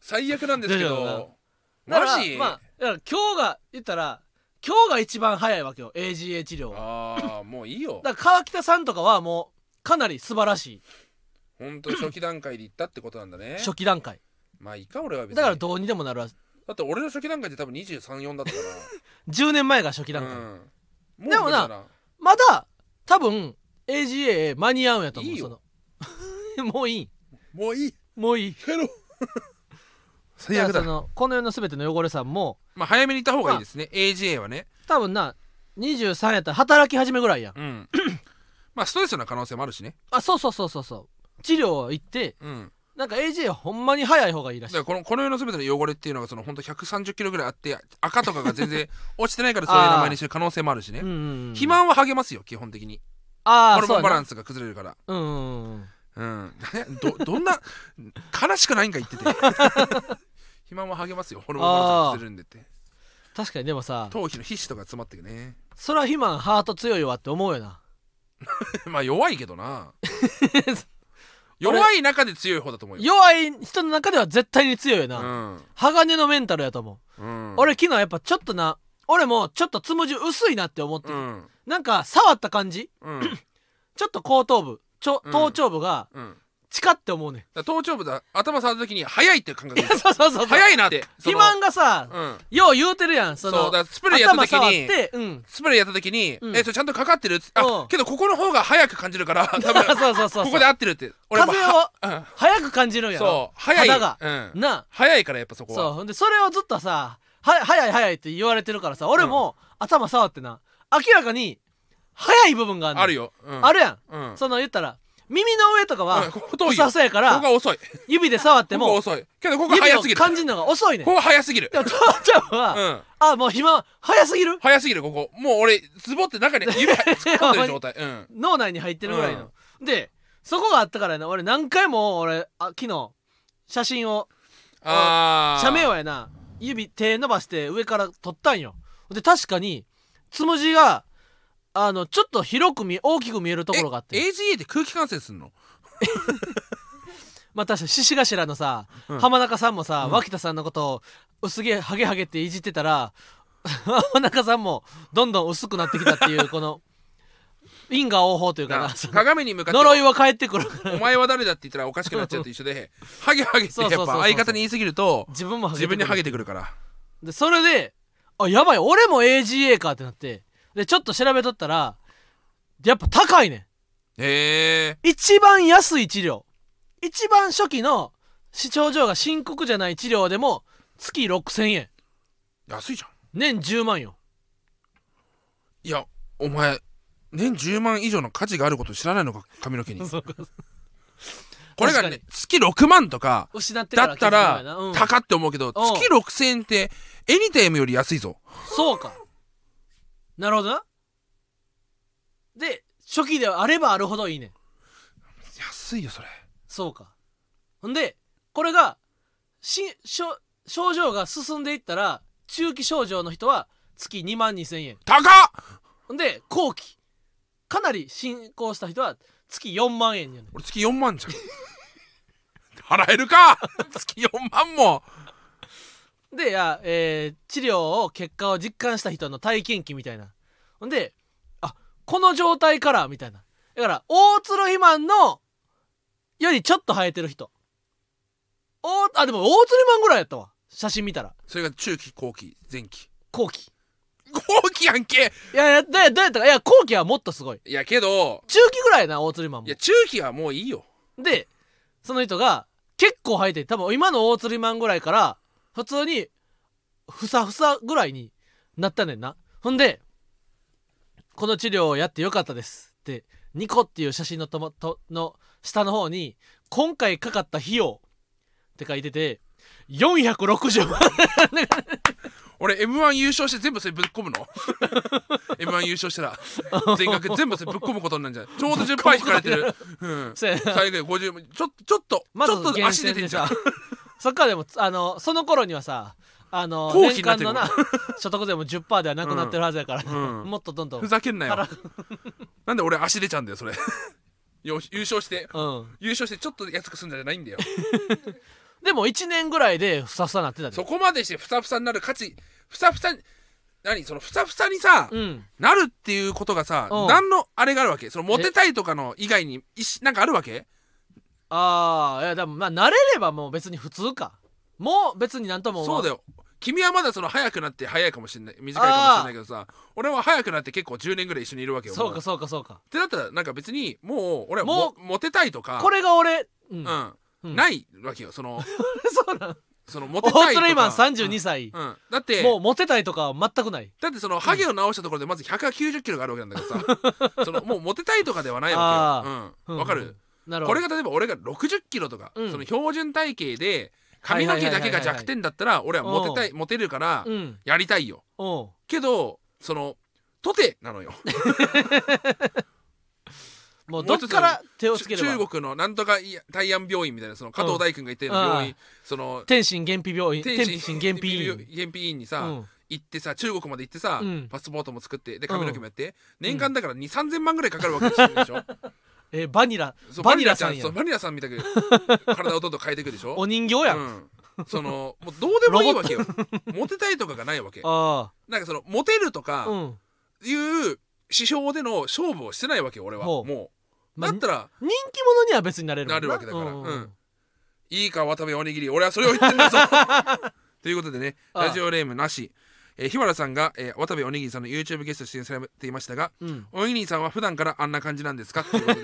最悪なんですけど。<laughs> マジ、まあだから今日が言ったら今日が一番早いわけよ AGA 治療。はああもういいよ。だから川北さんとかはもうかなり素晴らしい。本当に初期段階で行ったってことなんだね。初期段階。まあいいか俺は別に。だからどうにでもなるわだって俺の初期段階で多分234だったか10 <laughs> 年前が初期段階、らうん。でもなまだ多分 AGA 間に合うんやと思ういいよ。その。<laughs> もういい。もういい。もういい。けど最悪だ。そのこの世の全ての汚れさんもまあ早めに行った方がいいですね。AGA はね。多分な23やったら働き始めぐらいやん。うん。<coughs> まあストレスな可能性もあるしね。あそうそうそうそうそう。治療行ってうん。なんか AGA ほんまに早い方がいいらしい。らこのこの世の全ての汚れっていうのがその本当130キロぐらいあって <laughs> 赤とかが全然落ちてないからそういう名前にしてる可能性もあるしね。うんうんうん肥満は励ますよ基本的に。ホルああそうやなモンバランスが崩れるから。うんうんうんうん。どどんな悲しくないんか言ってて。肥満は励ますよホルモンバランスが崩れるんでって。確かにでもさ。頭皮の皮脂とか詰まってくね。そら肥満ハート強いわって思うよな。<laughs> まあ弱いけどな。<laughs> 弱い中で強い方だと思うよ。弱い人の中では絶対に強いよな、うん。鋼のメンタルやと思う、うん。俺昨日やっぱちょっとな俺もちょっとつむじ薄いなって思ってる、うん。なんか触った感じ？うん。<clears throat> ちょっと後頭部ちょうん。頭頂部がうん。チカって思うねん、だから頭頂部だ頭触った時に速いっていう感覚。い <laughs> やそうそうそうそう。速いなってその。肥満がさ、うん。よう言うてるやんそのそうだからスプレーやった時頭触っにてうん。スプレーやった時に、うん。えそれちゃんとかかってるうあん。けどここの方が早く感じるから <laughs> 多分。そうそうそうそう。ここで合ってるって。俺やっぱ風を早く感じるんやろ。そう早い。肌が。うん、な。早いからやっぱそこは。そう。ほんでそれをずっとさは早い早いって言われてるからさ俺も頭触ってな。明らかに早い部分があるあるよ、うん、あるやん。うん。その言ったら耳の上とかうんはここ遠いよ。ふさやかこらこが遅い。指で触ってもここが遅い。けどここ早すぎる。感じるのが遅いね。んここが早すぎる。でも父ちゃんうはん。あもう暇早すぎる？早すぎるここ。もう俺ズボって中に <laughs> 指突っ込んでる状態。うん。脳内に入ってるぐらいの。でそこがあったからな俺何回も俺あ昨日写真をああ写メをやな指手伸ばして上から撮ったんよ。で確かにつむじがあのちょっと広く見大きく見えるところがあって。AGA で空気感染すんの？<laughs> まあ確かに獅子頭のさ、うん。浜中さんもさ、うん。脇田さんのことを薄毛ハゲハゲっていじってたら <laughs> 浜中さんもどんどん薄くなってきたっていうこの因果応報というかな。鏡に向かって呪いは返ってくるお前は誰だって言ったらおかしくなっちゃうと一緒でハゲハゲってやっぱ相方に言い過ぎると自分もハゲ自分にハゲてくくるから。るでそれであやばい俺も AGA かってなってでちょっと調べとったらやっぱ高いねん。へえ一番安い治療。一番初期の症状が深刻じゃない治療でも月6000円。安いじゃん。年10万よ。いやお前年10万以上の価値があること知らないのか髪の毛に。<laughs> これがね月6万とか失ってだったらうん。高って思うけどうん。月6000円ってエニテームより安いぞ。そうかなるほど。なで初期であればあるほどいいね。ん安いよそれ。そうか。ほんでこれがし症症状が進んでいったら中期症状の人は月2万2000円。高っ！ほんで後期。かなり進行した人は月4万円になる俺月4万じゃん。<laughs> 払えるか！<laughs> 月4万もでいや、えー治療を結果を実感した人の体験記みたいな。ほんであこの状態からみたいな。だから大鶴肥満のよりちょっと生えてる人。おあでも大鶴肥満ぐらいやったわ。写真見たら。それが中期後期前期。後期。後期やんけ！いやいやどうやったか。いや後期はもっとすごい。いやけど中期ぐらいやな大鶴肥満も。いや中期はもういいよ。でその人が結構生えて多分今の大釣りマンぐらいから普通にふさふさぐらいになったねんな。ほんでこの治療をやってよかったですってニコっていう写真のともとの下の方に今回かかった費用って書いてて460万俺 m 1優勝して全部それぶっ込むの？<laughs> m 1優勝したら全額全部それぶっ込むことになるんじゃない？ちょうど10杯引かれてる、うん、最後50ちょちょっとちょっと厳足出てんじゃんそっからでもあのその頃にはさあの後年間のな <laughs> 所得税も10%ではなくなってるはずやから、うん。もっとどんどん。ふざけんなよ。腹。なんで俺足出ちゃうんだよそれ。<laughs> よ優勝して。うん。優勝してちょっと安くすんじゃないんだよ。<laughs> でも1年ぐらいでふさふさなってたで。そこまでしてふさふさになる価値ふさふさに何？そのふさふさにさ、うん。なるっていうことがさうん。何のあれがあるわけ？そのモテたいとかの以外にいしなんかあるわけ？ああいやでもまあ慣れればもう別に普通か。もう別になんともそうだよ。君はまだその早くなって早いかもしれない。短いかもしれないけどさ俺は早くなって結構10年ぐらい一緒にいるわけよもそうかそうかそうか。ってなったらなんか別にもう俺はももモテたいとかこれが俺うん、うん、うん。ないわけよその <laughs> そうなんそのモテたいとか。大鶴イマン32歳、うん、うん。だってもうモテたいとかは全くない。だってそのハゲを直したところでまず190キロがあるわけなんだからさ。<laughs> そのもうモテたいとかではないわけよ、うん、わかる、これが例えば俺が60キロとか、うん。その標準体型で髪の毛だけが弱点だったら俺はモテたいモテるからうん。やりたいよ。おう。けどそのとてなのよ。<laughs> もうどっから手をつければ？中国のなんとかいや大安病院みたいなその加藤大君が言ってる病院、うん。その天津原皮病院天天津原皮院。にさ、うん。行ってさ中国まで行ってさ、うん。パスポートも作ってで髪の毛もやって、年間だから2 3 0 0万ぐらいかかるわけで <laughs> しょ？えーバニラ。バニラさんやそうバニラさんみたく <laughs> 体をどんどん変えていくでしょ？お人形やん、うん、そのもうどうでもいいわけよ。モテたいとかがないわけ。あなんかそのモテるとあかうん。いう指標での勝負をしてないわけよ俺は。ほう。もう。まあだったら人気者には別になれるなるわけだから。うん。うん。いいか渡部おにぎり。俺はそれを言ってんだぞ。<laughs> ということでねラジオネームなしえー日原さんが、えー渡部おにぎりさんの YouTube ゲスト出演されていましたがうん。おにぎりさんは普段からあんな感じなんですかっていうこ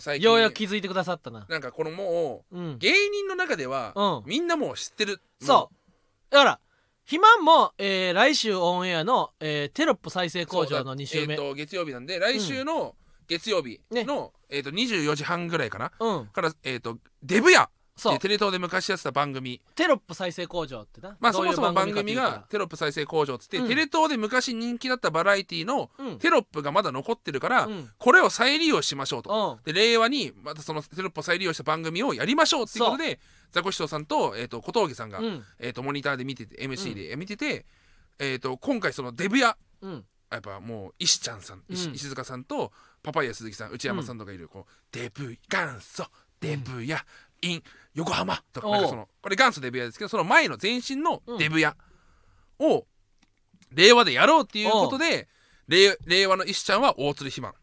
とで <laughs> ようやく気づいてくださったな。なんかこのもううん。芸人の中では、うん。みんなもう知ってる。そう。だから肥満も、えー来週オンエアの、えーテロップ再生工場の2週目。えー、と月曜日なんで来週の月曜日の、えー、と24時半ぐらいかなうん。から、えー、とデブやそう。でテレ東で昔やってた番組。テロップ再生工場ってな。まあそうもそも番組がテロップ再生工場っつって、うん。テレ東で昔人気だったバラエティのうん。テロップがまだ残ってるから、うん。これを再利用しましょうと。うん。で令和にまたそのテロップを再利用した番組をやりましょうっていうことでザコシショウさんと,、えー、と小峠さんが、うん。えー、とモニターで見てて MC で見てて、えー、と今回そのデブやうん。やっぱもう石ちゃんさん、石うん。石塚さんとパパイヤ鈴木さん内山さんとかいる、こうデブ元祖デブや、in 横浜とかかそのこれ元祖デブ屋ですけどその前の前身のデブ屋を令和でやろうっていうことで令令和の石ちゃんは大鶴ひまん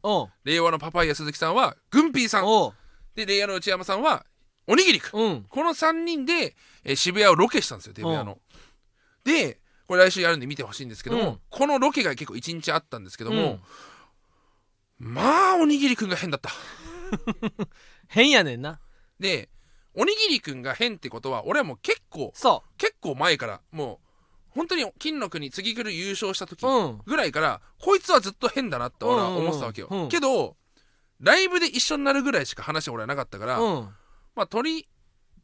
令和のパパイヤ鈴木さんはグンピーさん。で令和の内山さんはおにぎりくんうん。この3人で、えー渋谷をロケしたんですよデブ屋の。でこれ来週やるんで見てほしいんですけども、うん。このロケが結構1日あったんですけども、うん。まあおにぎりくんが変だった。<laughs> 変やねんな。でおにぎりくんが変ってことは俺はもう結構そ結構前からもう本当に金の国次来る優勝した時ううん。ぐらいから、こいつはずっと変だなって俺は思ってたわけよ、うん。うんうんけどライブで一緒になるぐらいしか話は俺はなかったから、うん。まあ鳥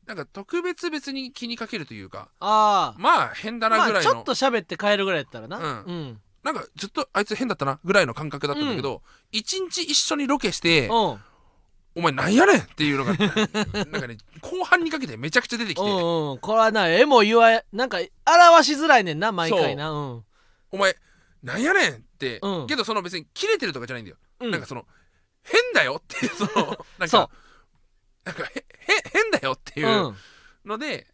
なんか特別別に気にかけるというかああまあ変だなまぐらいの、あちょっと喋って帰るぐらいやったらな。うん。うん。なんかずっとあいつ変だったなぐらいの感覚だったんだけど、一日一緒にロケして、うんお前なんやねんっていうのがなんかね後半にかけてめちゃくちゃ出てきて、うんうん。これはな絵も言わなんか表しづらいねんな毎回な。う。ん。お前なんやねんって、うん。けどその別にキレてるとかじゃないんだよ、うんなんかその変だよっていう。そのなんかなんかへへ変だよっていううん。ので、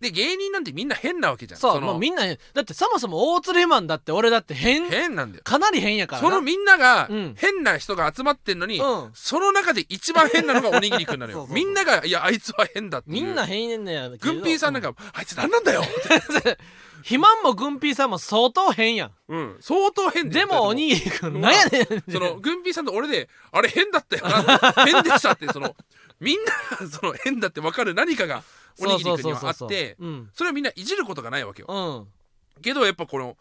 で芸人なんてみんな変なわけじゃん。そうのもうみんな変だってそもそも大鶴ひまんだって俺だって変。変なんだよ。かなり変やからな。そのみんながうん。変な人が集まってんのに、うん。その中で一番変なのがおにぎりくんなのよ。<laughs> みんながいやあいつは変だってみんな変ねんねや。けどグンピーさんなんか、あいつ何なんだよ。って、肥満もグンピーさんも相当変やん。うん、相当変でもおにぎりくんなんやねんそのグンピーさんと俺であれ変だったよ。な <laughs> 変でしたってそのみんながその変だって分かる何かがおにぎりくんにはあってうん。それをみんないじることがないわけよ。うん。けどやっぱこの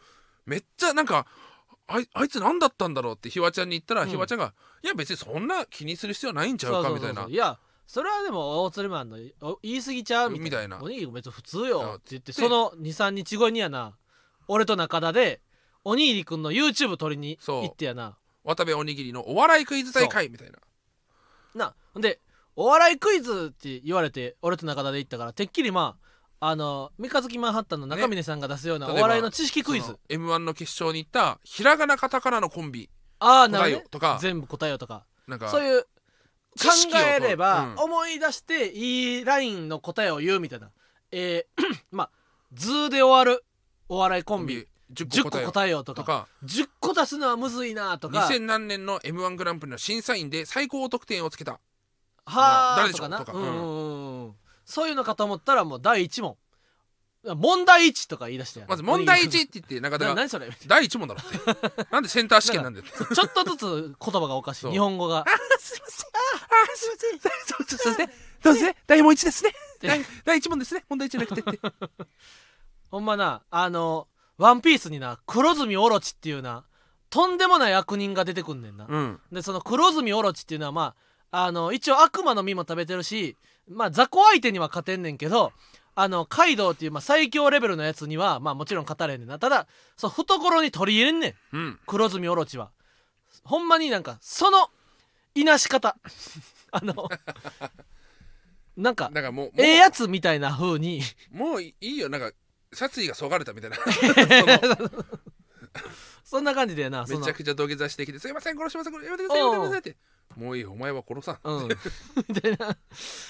めっちゃなんかあいあいつ何だったんだろうってひわちゃんに言ったら、うん。ひわちゃんが「いや別にそんな気にする必要ないんちゃそうかみたいな。いやそれはでも大鶴マンのお言い過ぎちゃうみたいな。おにぎり別に普通よ。って言ってでその23日後にやな俺と中田でおにぎりくんの YouTube 撮りに行ってやな。渡部おにぎりのお笑いクイズ大会みたいな。なでお笑いクイズって言われて俺と中田で行ったからてっきりまああの三日月マンハッタンの中峰さんが出すようなお笑いの知識クイズ、m 1の決勝に行ったひらがなカタカナのコンビ。ああなるほど、全部答えようとか。なんかそういう考えれば、うん。思い出していいラインの答えを言うみたいな。えー <clears throat> まあ図で終わるお笑いコンビ。10 10個個答えよ答えようとか。とか10個出すのはむずいなとか。2000何年の m 1グランプリの審査員で最高得点をつけたはあ誰でしとか。なょうとかうん。うん。そういうのかと思ったらもう第1問。問題1とか言い出してやまず問題1おにぎりって言って中田がな何それ？第1問だろって。<laughs> なんでセンター試験なんだよって。ちょっとずつ言葉がおかしそいう。日本語が。すいません。あすいません。そうそうですねどうぞね。第問1ですね。第第1問ですね。問題1じゃなくてって。ほんまなあのワンピースにな黒住オロチっていうなとんでもない悪人が出てくんねんな、うん。でその黒住オロチっていうのはまああの一応悪魔の実も食べてるしまあ雑魚相手には勝てんねんけどあのカイドウっていう、まあ、最強レベルのやつにはまあもちろん勝たれんねんな。ただそう懐に取り入れんねん。うん。黒住オロチは。ほんまになんかそのいなし方。<laughs> あのなんかだからもうええやつみたいな風に。もういいよ。なんか殺意がそがれたみたいな。<laughs> そんな感じでなめちゃくちゃ土下座してきて「すいません殺しませんやめてくださいやめてください」って「もういいよお前は殺さん」うん。みたいな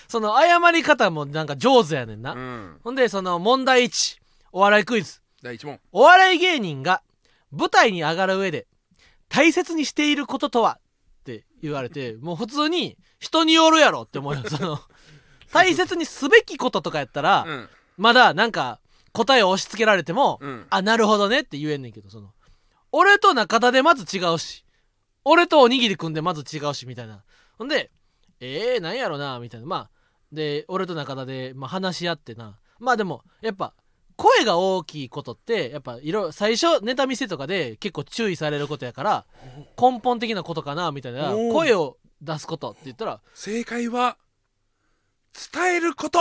その謝り方もなんか上手やねんな、うん。ほんでその問題1お笑いクイズ。第1問。お笑い芸人が舞台に上がる上で大切にしていることとはって言われてもう普通に人によるやろって思うよ。<laughs> その大切にすべきこととかやったら、うん。まだなんか答えを押し付けられても、うん。あなるほどねって言えんねんけどその俺と中田でまず違うし俺とおにぎりくんでまず違うしみたいな。ほんでえー、なんやろなみたいな。まあで俺と中田で、まあ、話し合ってな。まあでもやっぱ声が大きいことってやっぱいろ最初ネタ見せとかで結構注意されることやから根本的なことかなみたいな。声を出すことって言ったら正解は伝えること。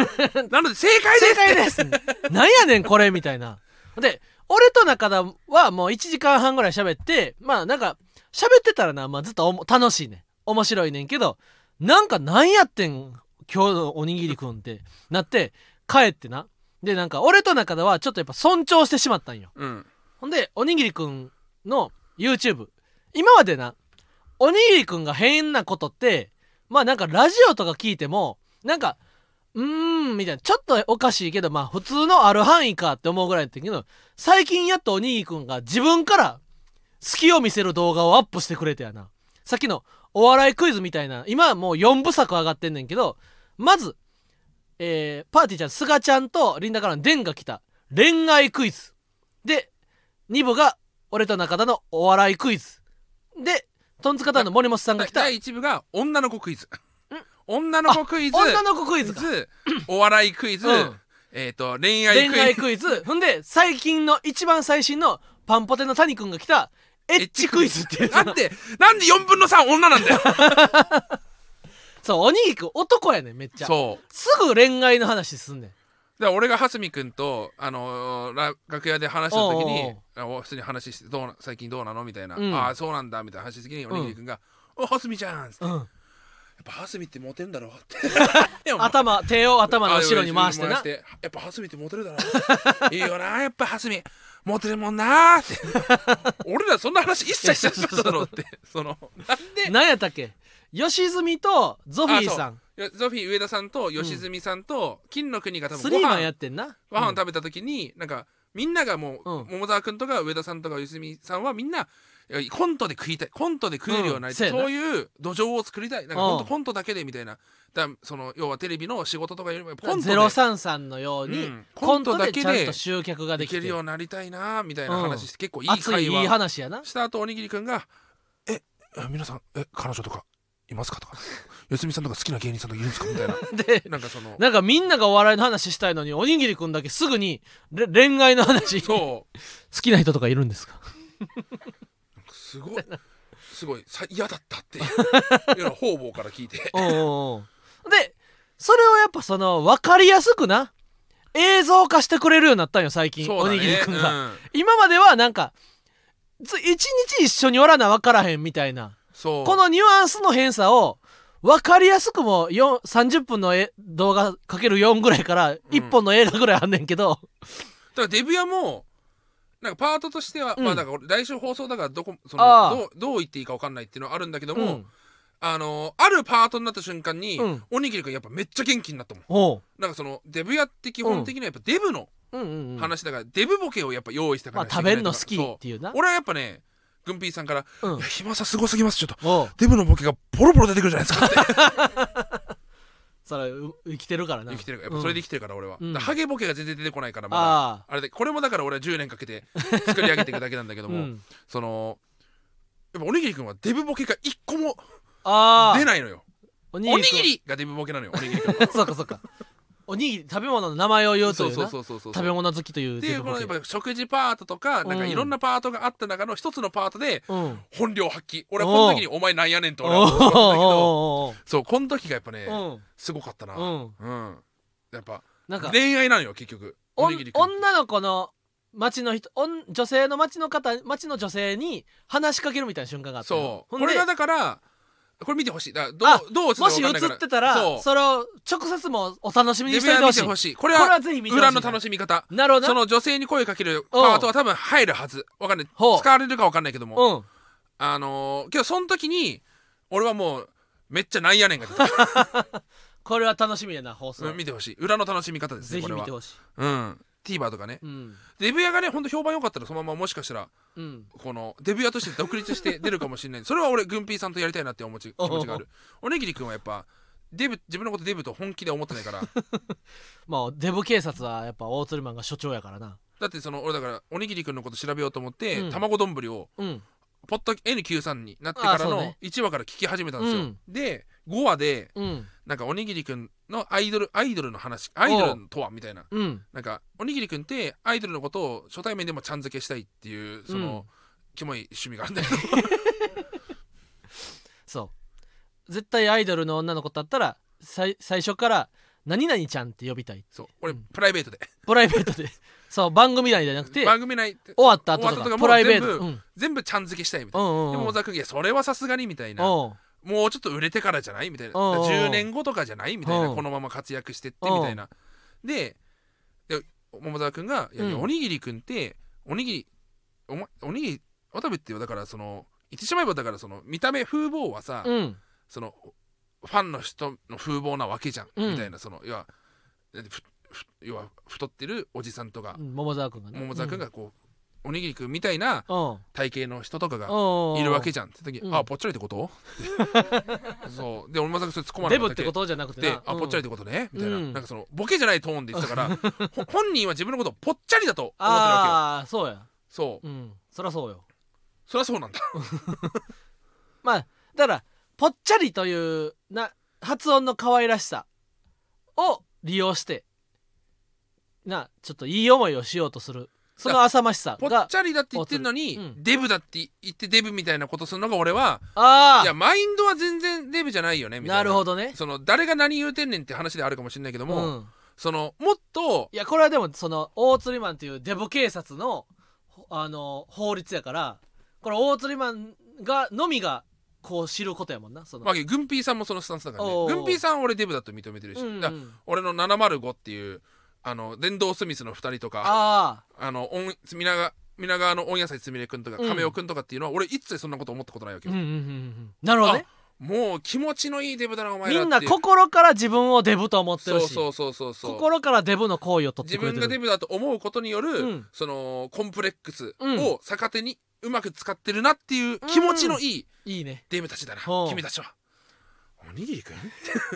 <laughs> なので正解です。正解です。なんやねんこれみたいな。で俺と中田はもう1時間半ぐらい喋ってまあなんか喋ってたらな、まあ、ずっと楽しいねん。面白いねんけどなんかなんやってん今日のおにぎりくんってなって帰ってな。でなんか俺と中田はちょっとやっぱ尊重してしまったんよ。うん。ほんでおにぎりくんの YouTube 今までなおにぎりくんが変なことってまあなんかラジオとか聞いてもなんかうーんみたいなちょっとおかしいけどまあ普通のある範囲かって思うぐらいだったけど最近やっとおにぎりくんが自分から隙を見せる動画をアップしてくれてやな。さっきのお笑いクイズみたいな今はもう4部作上がってんねんけどまず、えーパーティーちゃんすがちゃんとリンダからのデンが来た。恋愛クイズ。で2部が俺と中田のお笑いクイズ。でトンツカタンの森本さんが来た。第1部が女の子クイズ。女の子クイズ女の子クイズか。お笑いクイズ、うん。えっ、と恋愛クイズ。恋愛クイズ。ほんで最近の一番最新のパンポテの谷くんが来たエッチクイズってなんでなんで4分の3女なんだよ。<laughs> そうおにぎりくん男やねんめっちゃ。そう。すぐ恋愛の話すんねん。だから俺が蓮見君と、あのーら楽屋で話した時におうあ普通に話してどうな最近どうなのみたいな、うん。ああそうなんだみたいな話した時におにぎり君が「お蓮見ちゃん」っつって、うん。やっぱ蓮見ってモテるんだろうって。<laughs> 頭手を頭の後ろに回してな。やっぱ蓮見ってモテるだろういいよなやっぱ蓮見モテるもんなーって。<laughs> 俺らそんな話一切しなかっただろうって。<laughs> そのなんで？何やったっけ？吉住とゾフィーさん。ゾフィー上田さんと吉住さんと金の国が多分ごスリーマンや飯ってんな。ご飯を食べた時になんかみんながもう、うん。桃沢君とか上田さんとか吉住さんはみんなコントで食いたいコントで食えるようになりたい、うんそういう土壌を作りたい。なんかコントだけでみたいな。だその要はテレビの仕事とかよりもコントで。ゼロ三さんのように、うん。コントだけで集客ができるようになりたいなみたいな話して、結構いい熱いいい会話話やな。した後おにぎりくんが「ええ皆さんえ彼女とかいますか?」とか「<laughs> 吉見さんとか好きな芸人さんとかいるんですか?」みたいな。でなんかその。なんかみんながお笑いの話したいのにおにぎりくんだけすぐにれ恋愛の話。好そう。きな人とかいるんですか？すごい。<laughs> すごい。さ嫌だったっていう。<laughs> のを方々から聞いて。うんうんうん。でそれをやっぱその分かりやすくな映像化してくれるようになったんよ最近、ね。おにぎりくんが、うん。今まではなんかず一日一緒におらな分からへんみたいなこのニュアンスの変さを分かりやすくも4 30分のえ動画かける4ぐらいから1本の映画ぐらいあんねんけど、だからデビュアもなんかパートとしては、うん。まあだから来週放送だからどこそああ。のどうどう言っていいか分かんないっていうのはあるんだけども、うん。あのあるパートになった瞬間に、うん。おにぎりくんやっぱめっちゃ元気になったもん。ほなんかそのデビュアって基本的にはやっぱデブのう、うんうんうん、話だから、デブボケをやっぱ用意したかまあら食べるの好きそうっていうな。俺はやっぱねグンピーさんから「うん。いや暇さすごすぎますちょっと。おう。デブのボケがボロボロ出てくるじゃないですか」って <laughs> それう生きてるからな。生きてるから。やっぱそれで生きてるから俺は、うん。だからハゲボケが全然出てこないからまだ。ああれでこれもだから俺は10年かけて作り上げていくだけなんだけどあ、も、<laughs> うん、そのやっぱおにぎりくんはデブボケが一個もああ出ないのよ。おおにぎりがデブボケなのよおにぎりくんはそうかそうかおにぎり食べ物の名前を言うとそいううな。そうそうそうそう食べ物好きというっていうこのやっぱ食事パートとかなんかいろんなパートがあった中の一つのパートでうん。本領発揮。俺はこの時にお前なんやねんってお俺は思ったんだけどおそうこの時がやっぱねうん。すごかったな。うん。うん。やっぱなんか恋愛なのよ結局。おにぎり女の子の町の人おん女性の町の方町の女性に話しかけるみたいな瞬間があったの。そう。ほんでこれがだからこれ見てほしい。だどあうどうもし映ってたらそれを直接もお楽しみにしてほしいしいこれは裏の楽しみ方。なるほど。なその女性に声かけるパートは多分入るはず。わかんない。使われるかわかんないけども。うん。あのーけどその時に俺はもうめっちゃなんやねんが <laughs> これは楽しみやな放送。うん見てほしい。裏の楽しみ方ですぜねこれはひ見てほしい。うん TVer とかね。うん。デビュアーがねほんと評判良かったらそのままもしかしたらうん。このデビュアーとして独立して出るかもしれない。<laughs> それは俺グンピーさんとやりたいなって思う気持ちがある。おにぎりくんはやっぱデブ自分のことデブと本気で思ってないから。<laughs> まあデブ警察はやっぱ大鶴マンが所長やからな。だってその俺だからおにぎりくんのこと調べようと思って、うん。卵丼をうん。ポッド N93 になってからのあそうね。1話から聞き始めたんですよ、うん。で5話でうん。なんかおにぎりくんのアイドルアイドルの話アイドルとはみたいな。うん。なんかおにぎりくんってアイドルのことを初対面でもちゃん付けしたいっていうその、キモい趣味があるんだけど。<laughs> そう。絶対アイドルの女の子だったら最最初から何々ちゃんって呼びたい。そう。俺、うん。プライベートで。プライベートで。そう番組内じゃなくて番組内終わった後と終わったとかプライベー全部ト。うん。全部ちゃん付けしたいみたいな、うんうんうん。でも小沢君いやそれはさすがにみたいな。おうもうちょっと売れてからじゃない？みたいな。うん。うんうん10年後とかじゃない？みたいな。うん。このまま活躍してってみたいな。でで桃沢君が「いやいやうんおにぎり君っておにぎりお,、ま、おにぎり渡部ってよ。だからその言ってしまえばだからその見た目風貌はさ、うん。そのファンの人の風貌なわけじゃん、うん。みたいな。そのいやだってふふ要は太ってるおじさんとか。うん桃沢君がね。桃沢君がこう、おにぎりくんみたいな体型の人とかがうん。いるわけじゃんって時、うん。あぽっちゃりってこと？<laughs> そう。で俺もさそれ突っ込まなかったけデブってことじゃなくてあぽっちゃりってことね？みたいな、うんなんかそのボケじゃないトーンで言ってたから <laughs> ほ本人は自分のことをぽっちゃりだと思ってるわああそうや。けよそう。うん。そりゃそうよ。そりゃそうなんだ。<laughs> まあだからぽっちゃりというな発音の可愛らしさを利用してなちょっといい思いをしようとするその浅ましさぽっがちゃりだって言ってんのに、うん。デブだって言ってデブみたいなことするのが俺はあいやマインドは全然デブじゃないよねあみたいな。なるほどね。その誰が何言うてんねんって話であるかもしれないけどうも、ん。そのもっといやこれはでもその大釣りマンっていうデブ警察のほあの法律やからこれ大釣りマンがのみがこう知ることやもんなその、まあ、グンピーさんもそのスタンスだからね。おうおうグンピーさんは俺デブだと認めてるし、うんうん。だから俺の705っていうあの電動スミスの2人とかああの温皆川皆川の温野菜すみれくんとかうん。亀尾くんとかっていうのは、俺一切そんなこと思ったことないわけよ、あうんうんうんうん。なるほどね。もう気持ちのいいデブだなお前みんならっていう。心から自分をデブと思ってるし。そうそうそうそうそう。心からデブの行為を取って自くれてる。分がデブだと思うことによる、うん。そのコンプレックスうん。を逆手にうまく使ってるなっていう気持ちのいいいいね。デブたちだな、君たちは。おにぎりくん？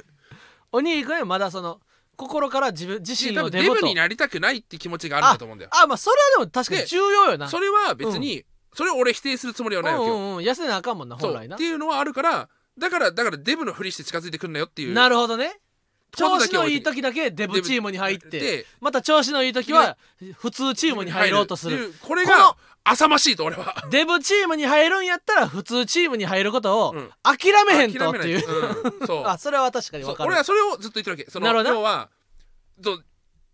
<laughs> おにぎりくんはまだその心から自分自身多をデブになりたくないって気持ちがあるんだと思うんだよ。あまあそれはでも確かに重要よな。それは別に、それを俺否定するつもりはないわけよ、うんうんうん。痩せなあかんもんな本来な。っていうのはあるからだからだからデブのふりして近づいてくんなよっていう。なるほどね。調子のいい時だけデブチームに入ってでまた調子のいい時は普通チームに入ろうとする。これが浅ましいと俺は。デブチームに入るんやったら普通チームに入ることをうん。諦めへんとっていう、うん。そう。<laughs> あそれは確かにそう。分かる俺はそれをずっと言ってるわけ。そのなるほど。な要はそう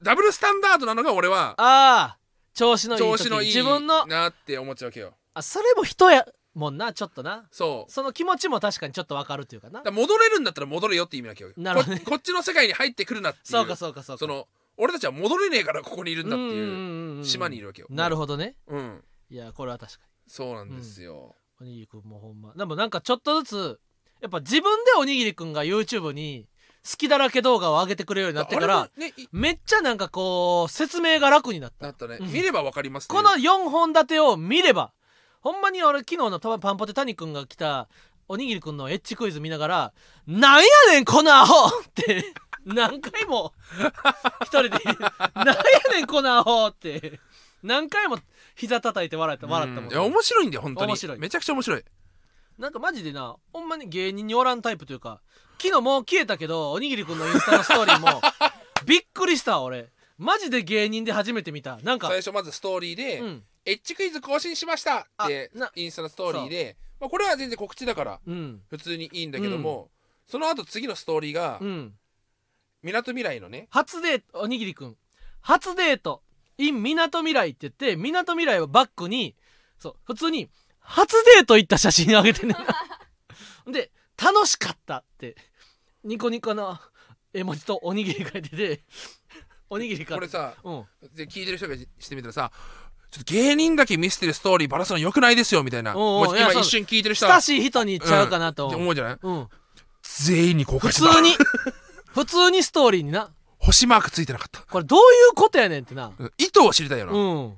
ダブルスタンダードなのが俺はああ調子のいい時のいい自分のなって思っちゃうわけよ。あそれも人やもんなちょっとな。そう。その気持ちも確かにちょっと分かるっていうかな。だから戻れるんだったら戻れよって意味なわけよ。なるほどね。ここっちの世界に入ってくるなっていう。そうかそうかそうか。その俺たちは戻れねえからここにいるんだっていううん。島にいるわけよ。なるほどね。うんいやこれは確かそうなんですよ、におにぎりくんもほんま。でもなんかちょっとずつやっぱ自分でおにぎりくんが YouTube に好きだらけ動画を上げてくれるようになってからねいめっちゃなんかこう説明が楽になった。だったね、うん見ればわかりますね。この4本立てを見ればほんまに俺昨日のたパンポテ谷くんが来たおにぎりくんのエッチクイズ見ながら「なんやねんこのアホ!」って何回も一人で「なんやねんこのアホ!」って何回も膝叩いて笑った笑ったもん。うん。いや面白いんだよ本当に。面白い。めちゃくちゃ面白い。なんかマジでなほんまに芸人におらんタイプというか昨日もう消えたけどおにぎりくんのインスタのストーリーも <laughs> びっくりした俺。マジで芸人で初めて見た。なんか最初まずストーリーで、うん。エッジクイズ更新しましたってあなインスタのストーリーで、まあ、これは全然告知だからうん。普通にいいんだけども、その後次のストーリーがうん。みなとみらいのね初デートおにぎりくん。初デート in みなとみらいって言ってみなとみらいをバックにそう普通に初デート行った写真あげてね。<laughs> で楽しかったってニコニコの絵文字とおにぎり書いてておにぎりかこれさうん。で聞いてる人がしてみたらさちょっと芸人だけ見せてるストーリーバラすのよくないですよみたいな。おうおう今一瞬聞いてる人は親しい人にちゃうかなと。思う、って思うじゃない？うん、全員に公開してた普通に。普通にストーリーにな星マークついてなかった。これどういうことやねんってな。うん。意図を知りたいよな、うん。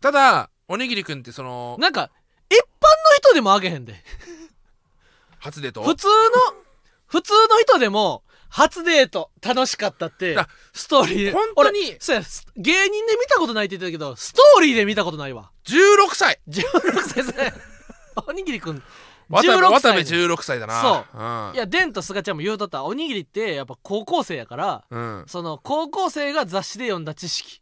ただおにぎりくんってそのなんか一般の人でもあげへんで。初デート？普通の普通の人でも初デート楽しかったってあストーリー。で本当に俺そうやス芸人で見たことないって言ってたけどストーリーで見たことないわ。16歳。16歳さおにぎりくん渡部16渡部歳で16歳だな。そう。うん。いやデンとスガちゃんも言うとった。おにぎりってやっぱ高校生やからうん、その高校生が雑誌で読んだ知識。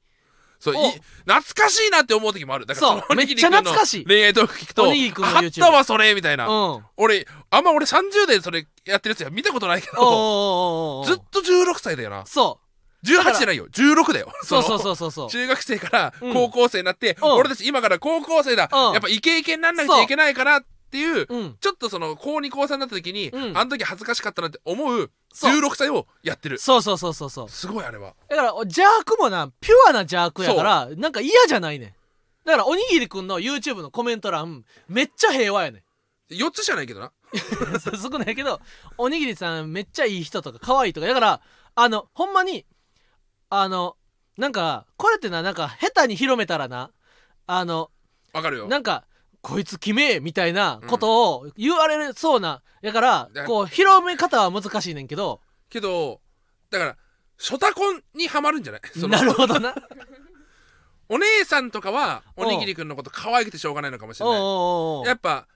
そう懐かしいなって思う時もある。だからそう。のおにぎりくんのめっちゃ懐かしい。恋愛トーク聞くとおにぎりくんのあったわそれみたいな、うん。俺あんま俺30代でそれやってるやつは見たことないけど。ずっと16歳だよな。そ18じゃないよ。16だよ。うそうそううそうそう。そう中学生からうん。高校生になって、うん。俺たち今から高校生だ、うん。やっぱイケイケになんなくちゃいけないかなっていううん。ちょっとその高2高3になった時に、うん。あの時恥ずかしかったなって思う16歳をやってる。そうそうそうそうそう。すごいあれは。だから邪悪もなピュアな邪悪やからなんか嫌じゃないねん。だからおにぎりくんの YouTube のコメント欄めっちゃ平和やねん。4つじゃないけどな。<laughs> 少ないけどおにぎりさんめっちゃいい人とか可愛いとか。だからあのほんまにあのなんかこれってななんか下手に広めたらなあのわかるよ。なんかこいつ決めみたいなことを言われそうな、やからだこう広め方は難しいねんけど。けどだからショタコンにはまるんじゃない？<laughs> そのなるほどな。<laughs> お姉さんとかはおにぎりくんのこと可愛くてしょうがないのかもしれない。やっぱ、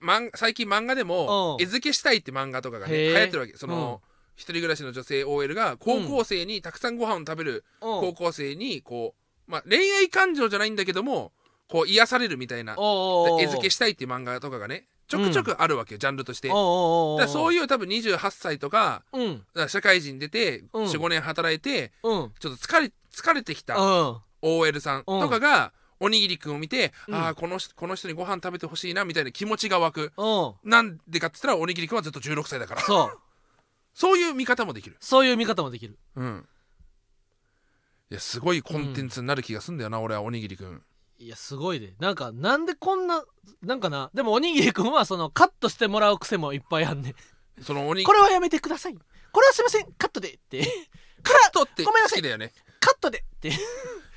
ま、最近漫画でもう。ん餌付けしたいって漫画とかがね流行ってるわけ。その、一人暮らしの女性 OL が高校生にたくさんご飯を食べる高校生にこう、まあ、恋愛感情じゃないんだけどもこう癒されるみたいな。おうおうおう。餌付けしたいっていう漫画とかがねちょくちょくあるわけよ、ジャンルとして。だからそういう多分28歳とか社会人出てうん。45年働いてうん。ちょっと疲れ疲れてきたうん。OL さんとかがおにぎりくんを見て、うん。ああこの人この人にご飯食べてほしいなみたいな気持ちが湧く。うん。なんでかって言ったらおにぎりくんはずっと16歳だから。そう。そういう見方もできる。そういう見方もできる。うん。いやすごいコンテンツになる気がすんだよな、俺はおにぎりくんいやすごいで。なんかなんでこんななんかなでもおにぎりくんはそのカットしてもらう癖もいっぱいあんねん。そのおにこれはやめてください。これはすいません。カットでって。カットって好ごめんなさい。きだよね。カットでって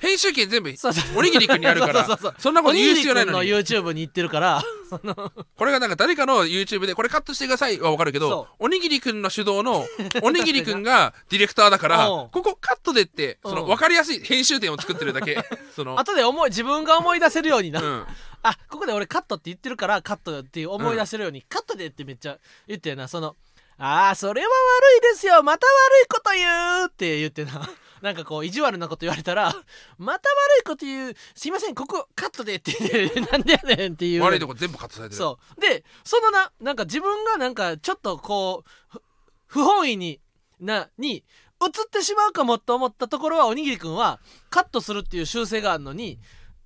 編集権全部そうそうおにぎりくんにあるからそうそうそうそんなこと言う必要ないのにぎりくんの YouTube に行ってるから。<laughs> これがなんか誰かの YouTube でこれカットしてくださいは分かるけそどおにぎりくんの主導の <laughs> おにぎりくんがディレクターだからうん。ここカットでってそのうん分かりやすい編集点を作ってるだけ。<laughs> その。後で思い自分が思い出せるようにな、うん。あここで俺カットって言ってるからカットって思い出せるように、カットでってめっちゃ言ってな。そのああそれは悪いですよ。また悪いこと言うって言ってななんかこう意地悪なこと言われたら <laughs> また悪いこと言うすいませんここカットでって言って <laughs> なんでやねんっていう。悪いとこ全部カットされてる。そう。でそのななんか自分がなんかちょっとこうふ不本意になに映ってしまうかもと思ったところはおにぎりくんはカットするっていう習性があるのに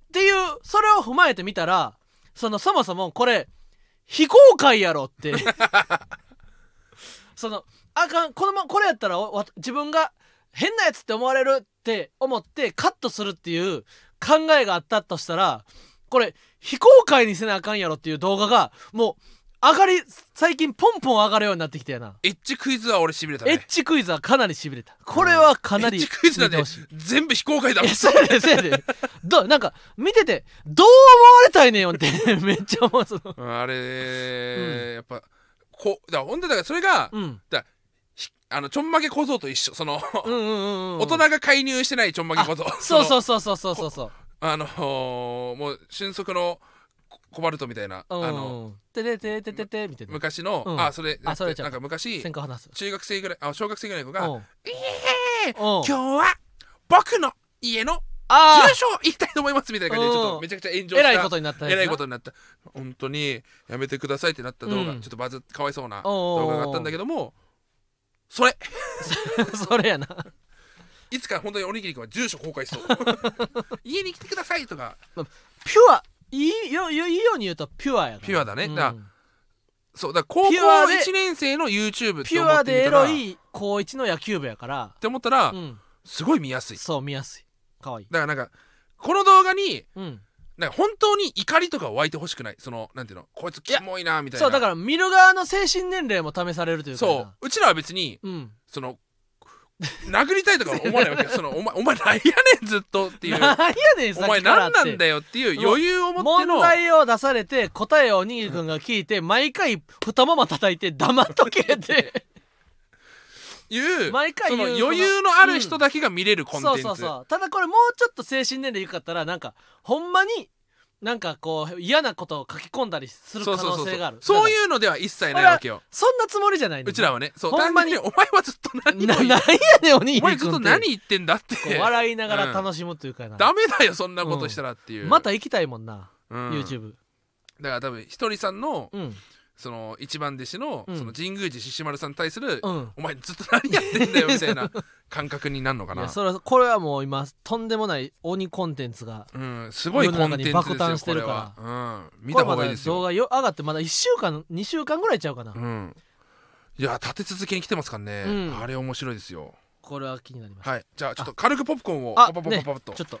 っていうそれを踏まえてみたらそのそもそもこれ非公開やろって。<laughs> そのあかんこのまこれやったらわ自分が変なやつって思われるって思ってカットするっていう考えがあったとしたらこれ非公開にせなあかんやろっていう動画がもう上がり最近ポンポン上がるようになってきたよな、エッジクイズは俺しびれたエッねジクイズはかなりしびれたこれはかなりエッジクイズなんて見てほしい全部非公開だもんそうやでそうやでどなんか見ててどう思われたいねんよってめっちゃ思う。その。あれやっぱこうだから本当だからそれがうん。ひあのちょんまげ小僧と一緒。そのうんうんうんうん大人が介入してないちょんまげ小僧。そううそうそうそうそうそうそう。あのもう俊足のココバルトみたいな、うん。あのててててててみたいな。昔の、うん。あそれあそれなんか昔中学生ぐらいあ小学生ぐらいの子がうん「えー、うん。今日は僕の家のあ住所を言いたいと思います」みたいな感じでちょっうんとめちゃくちゃ炎上あえらいしたことになったえらいことになった。本当にやめてくださいってなった動画、うん。ちょっとバズってかわいそうな動画があったんだけどもそれ。<laughs> それやな。いつか本当におにぎり君は住所公開しそう。<laughs> 家に来てくださいとか。ピュアいいよいいように言うとピュアやな。ピュアだね。うん。だそうだから高校ピュアで1年生の YouTube ってピュアでエロい高一の野球部やから。て思ったら、うん。すごい見やすい。そう見やすい。かわいい。だからなんかこの動画にうんなんか本当に怒りとか湧いてほしくない？そのなんていうの？こいつキモいなみたいな。そうだから見る側の精神年齢も試されるというか。そう。うちらは別にうん。その殴りたいとか思わないわけよ。<laughs> そのお前お前何やねんずっとっていう。なんやねんさお前何なんだよっていう余裕を持っての。問題を出されて答えをおにぎりくんが聞いて毎回太もも叩いて黙っとけって <laughs> いう毎回その言う余裕のある人だけが見れるコンテンツ。そうそうそう。ただこれもうちょっと精神年齢低かったらなんかほんまになんかこう嫌なことを書き込んだりする可能性がある。そうういうのでは一切ないわけよ。そんなつもりじゃないねんうちらはねそうほんまにお前はずっと何なもなんやねんおにぎりくんお前ずっと何言ってんだって。こう笑いながら楽しむというかな、ダメだよそんなことしたらっていう、また行きたいもんな、うん。YouTube だから多分ひとりさんのうんその一番弟子のうん。その神宮寺獅子丸さんに対するうん。お前ずっと何やってんだよみたいな感覚になるのかな。それはこれはもう今とんでもない鬼コンテンツがうん。すごいコンテンツで爆誕してるかうん。見た方がいいですよ。動画よ上がってまだ1週間2週間ぐらいちゃうかな、うん。いや立て続けに来てますからね、うん。あれ面白いですよ。これは気になりました、はい。じゃあちょっと軽くポップコーンをあパパパパパッと。ちょっと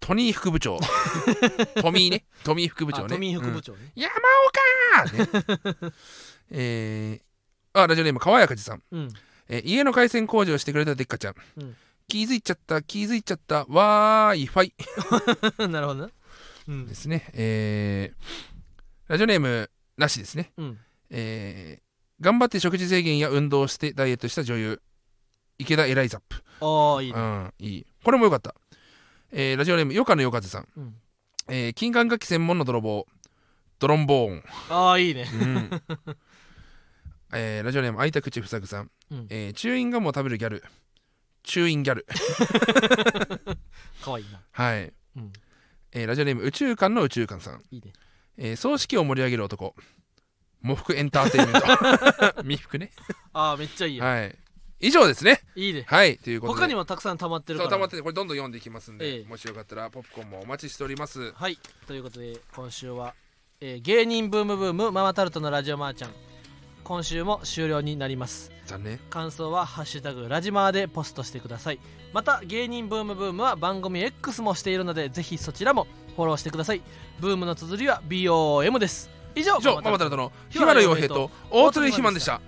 トニー副部長。<laughs> トミーね。トミー副部長ね。あトミー副部うん。長ね、山岡、ね。えー、あラジオネーム川谷梶さん、うん。えー家の回線工事をしてくれたデッカちゃん、うん。気づいちゃった気づいちゃった。わーいファイ。<laughs> なるほどな。うん。ですね。えーラジオネームなしですね。うん。えー頑張って食事制限や運動をしてダイエットした女優池田エライザップ。ああいいね。うんいい。これもよかった、えーラジオネームよかのよかずさん、うん。えー金管楽器専門の泥棒ドロンボーン、ああいいね。うん。<laughs> えーラジオネーム開いた口ふさぐさん、うん。えーチューインガムを食べるギャル。チューインギャル。<laughs> かわいいな。はい、うん。えーラジオネーム宇宙館の宇宙館さん、いいね。えー葬式を盛り上げる男。喪服エンターテインメント。<laughs> 未服ね。ああめっちゃいいよ、はい以上ですね。いいね。はいということで。他にもたくさん溜まってるから。そう溜まっててこれどんどん読んでいきますんで、ええ。もしよかったらポップコーンもお待ちしております。はいということで今週は、えー芸人ブームブームママタルトのラジオマーちゃん。今週も終了になります。残念。感想は「ハッシュタグラジマー」でポストしてください。また芸人ブームブームは番組 X もしているのでぜひそちらもフォローしてください。ブームの綴りは BOM です。以上以上ママタルトの日原洋平と大鶴ひまんでした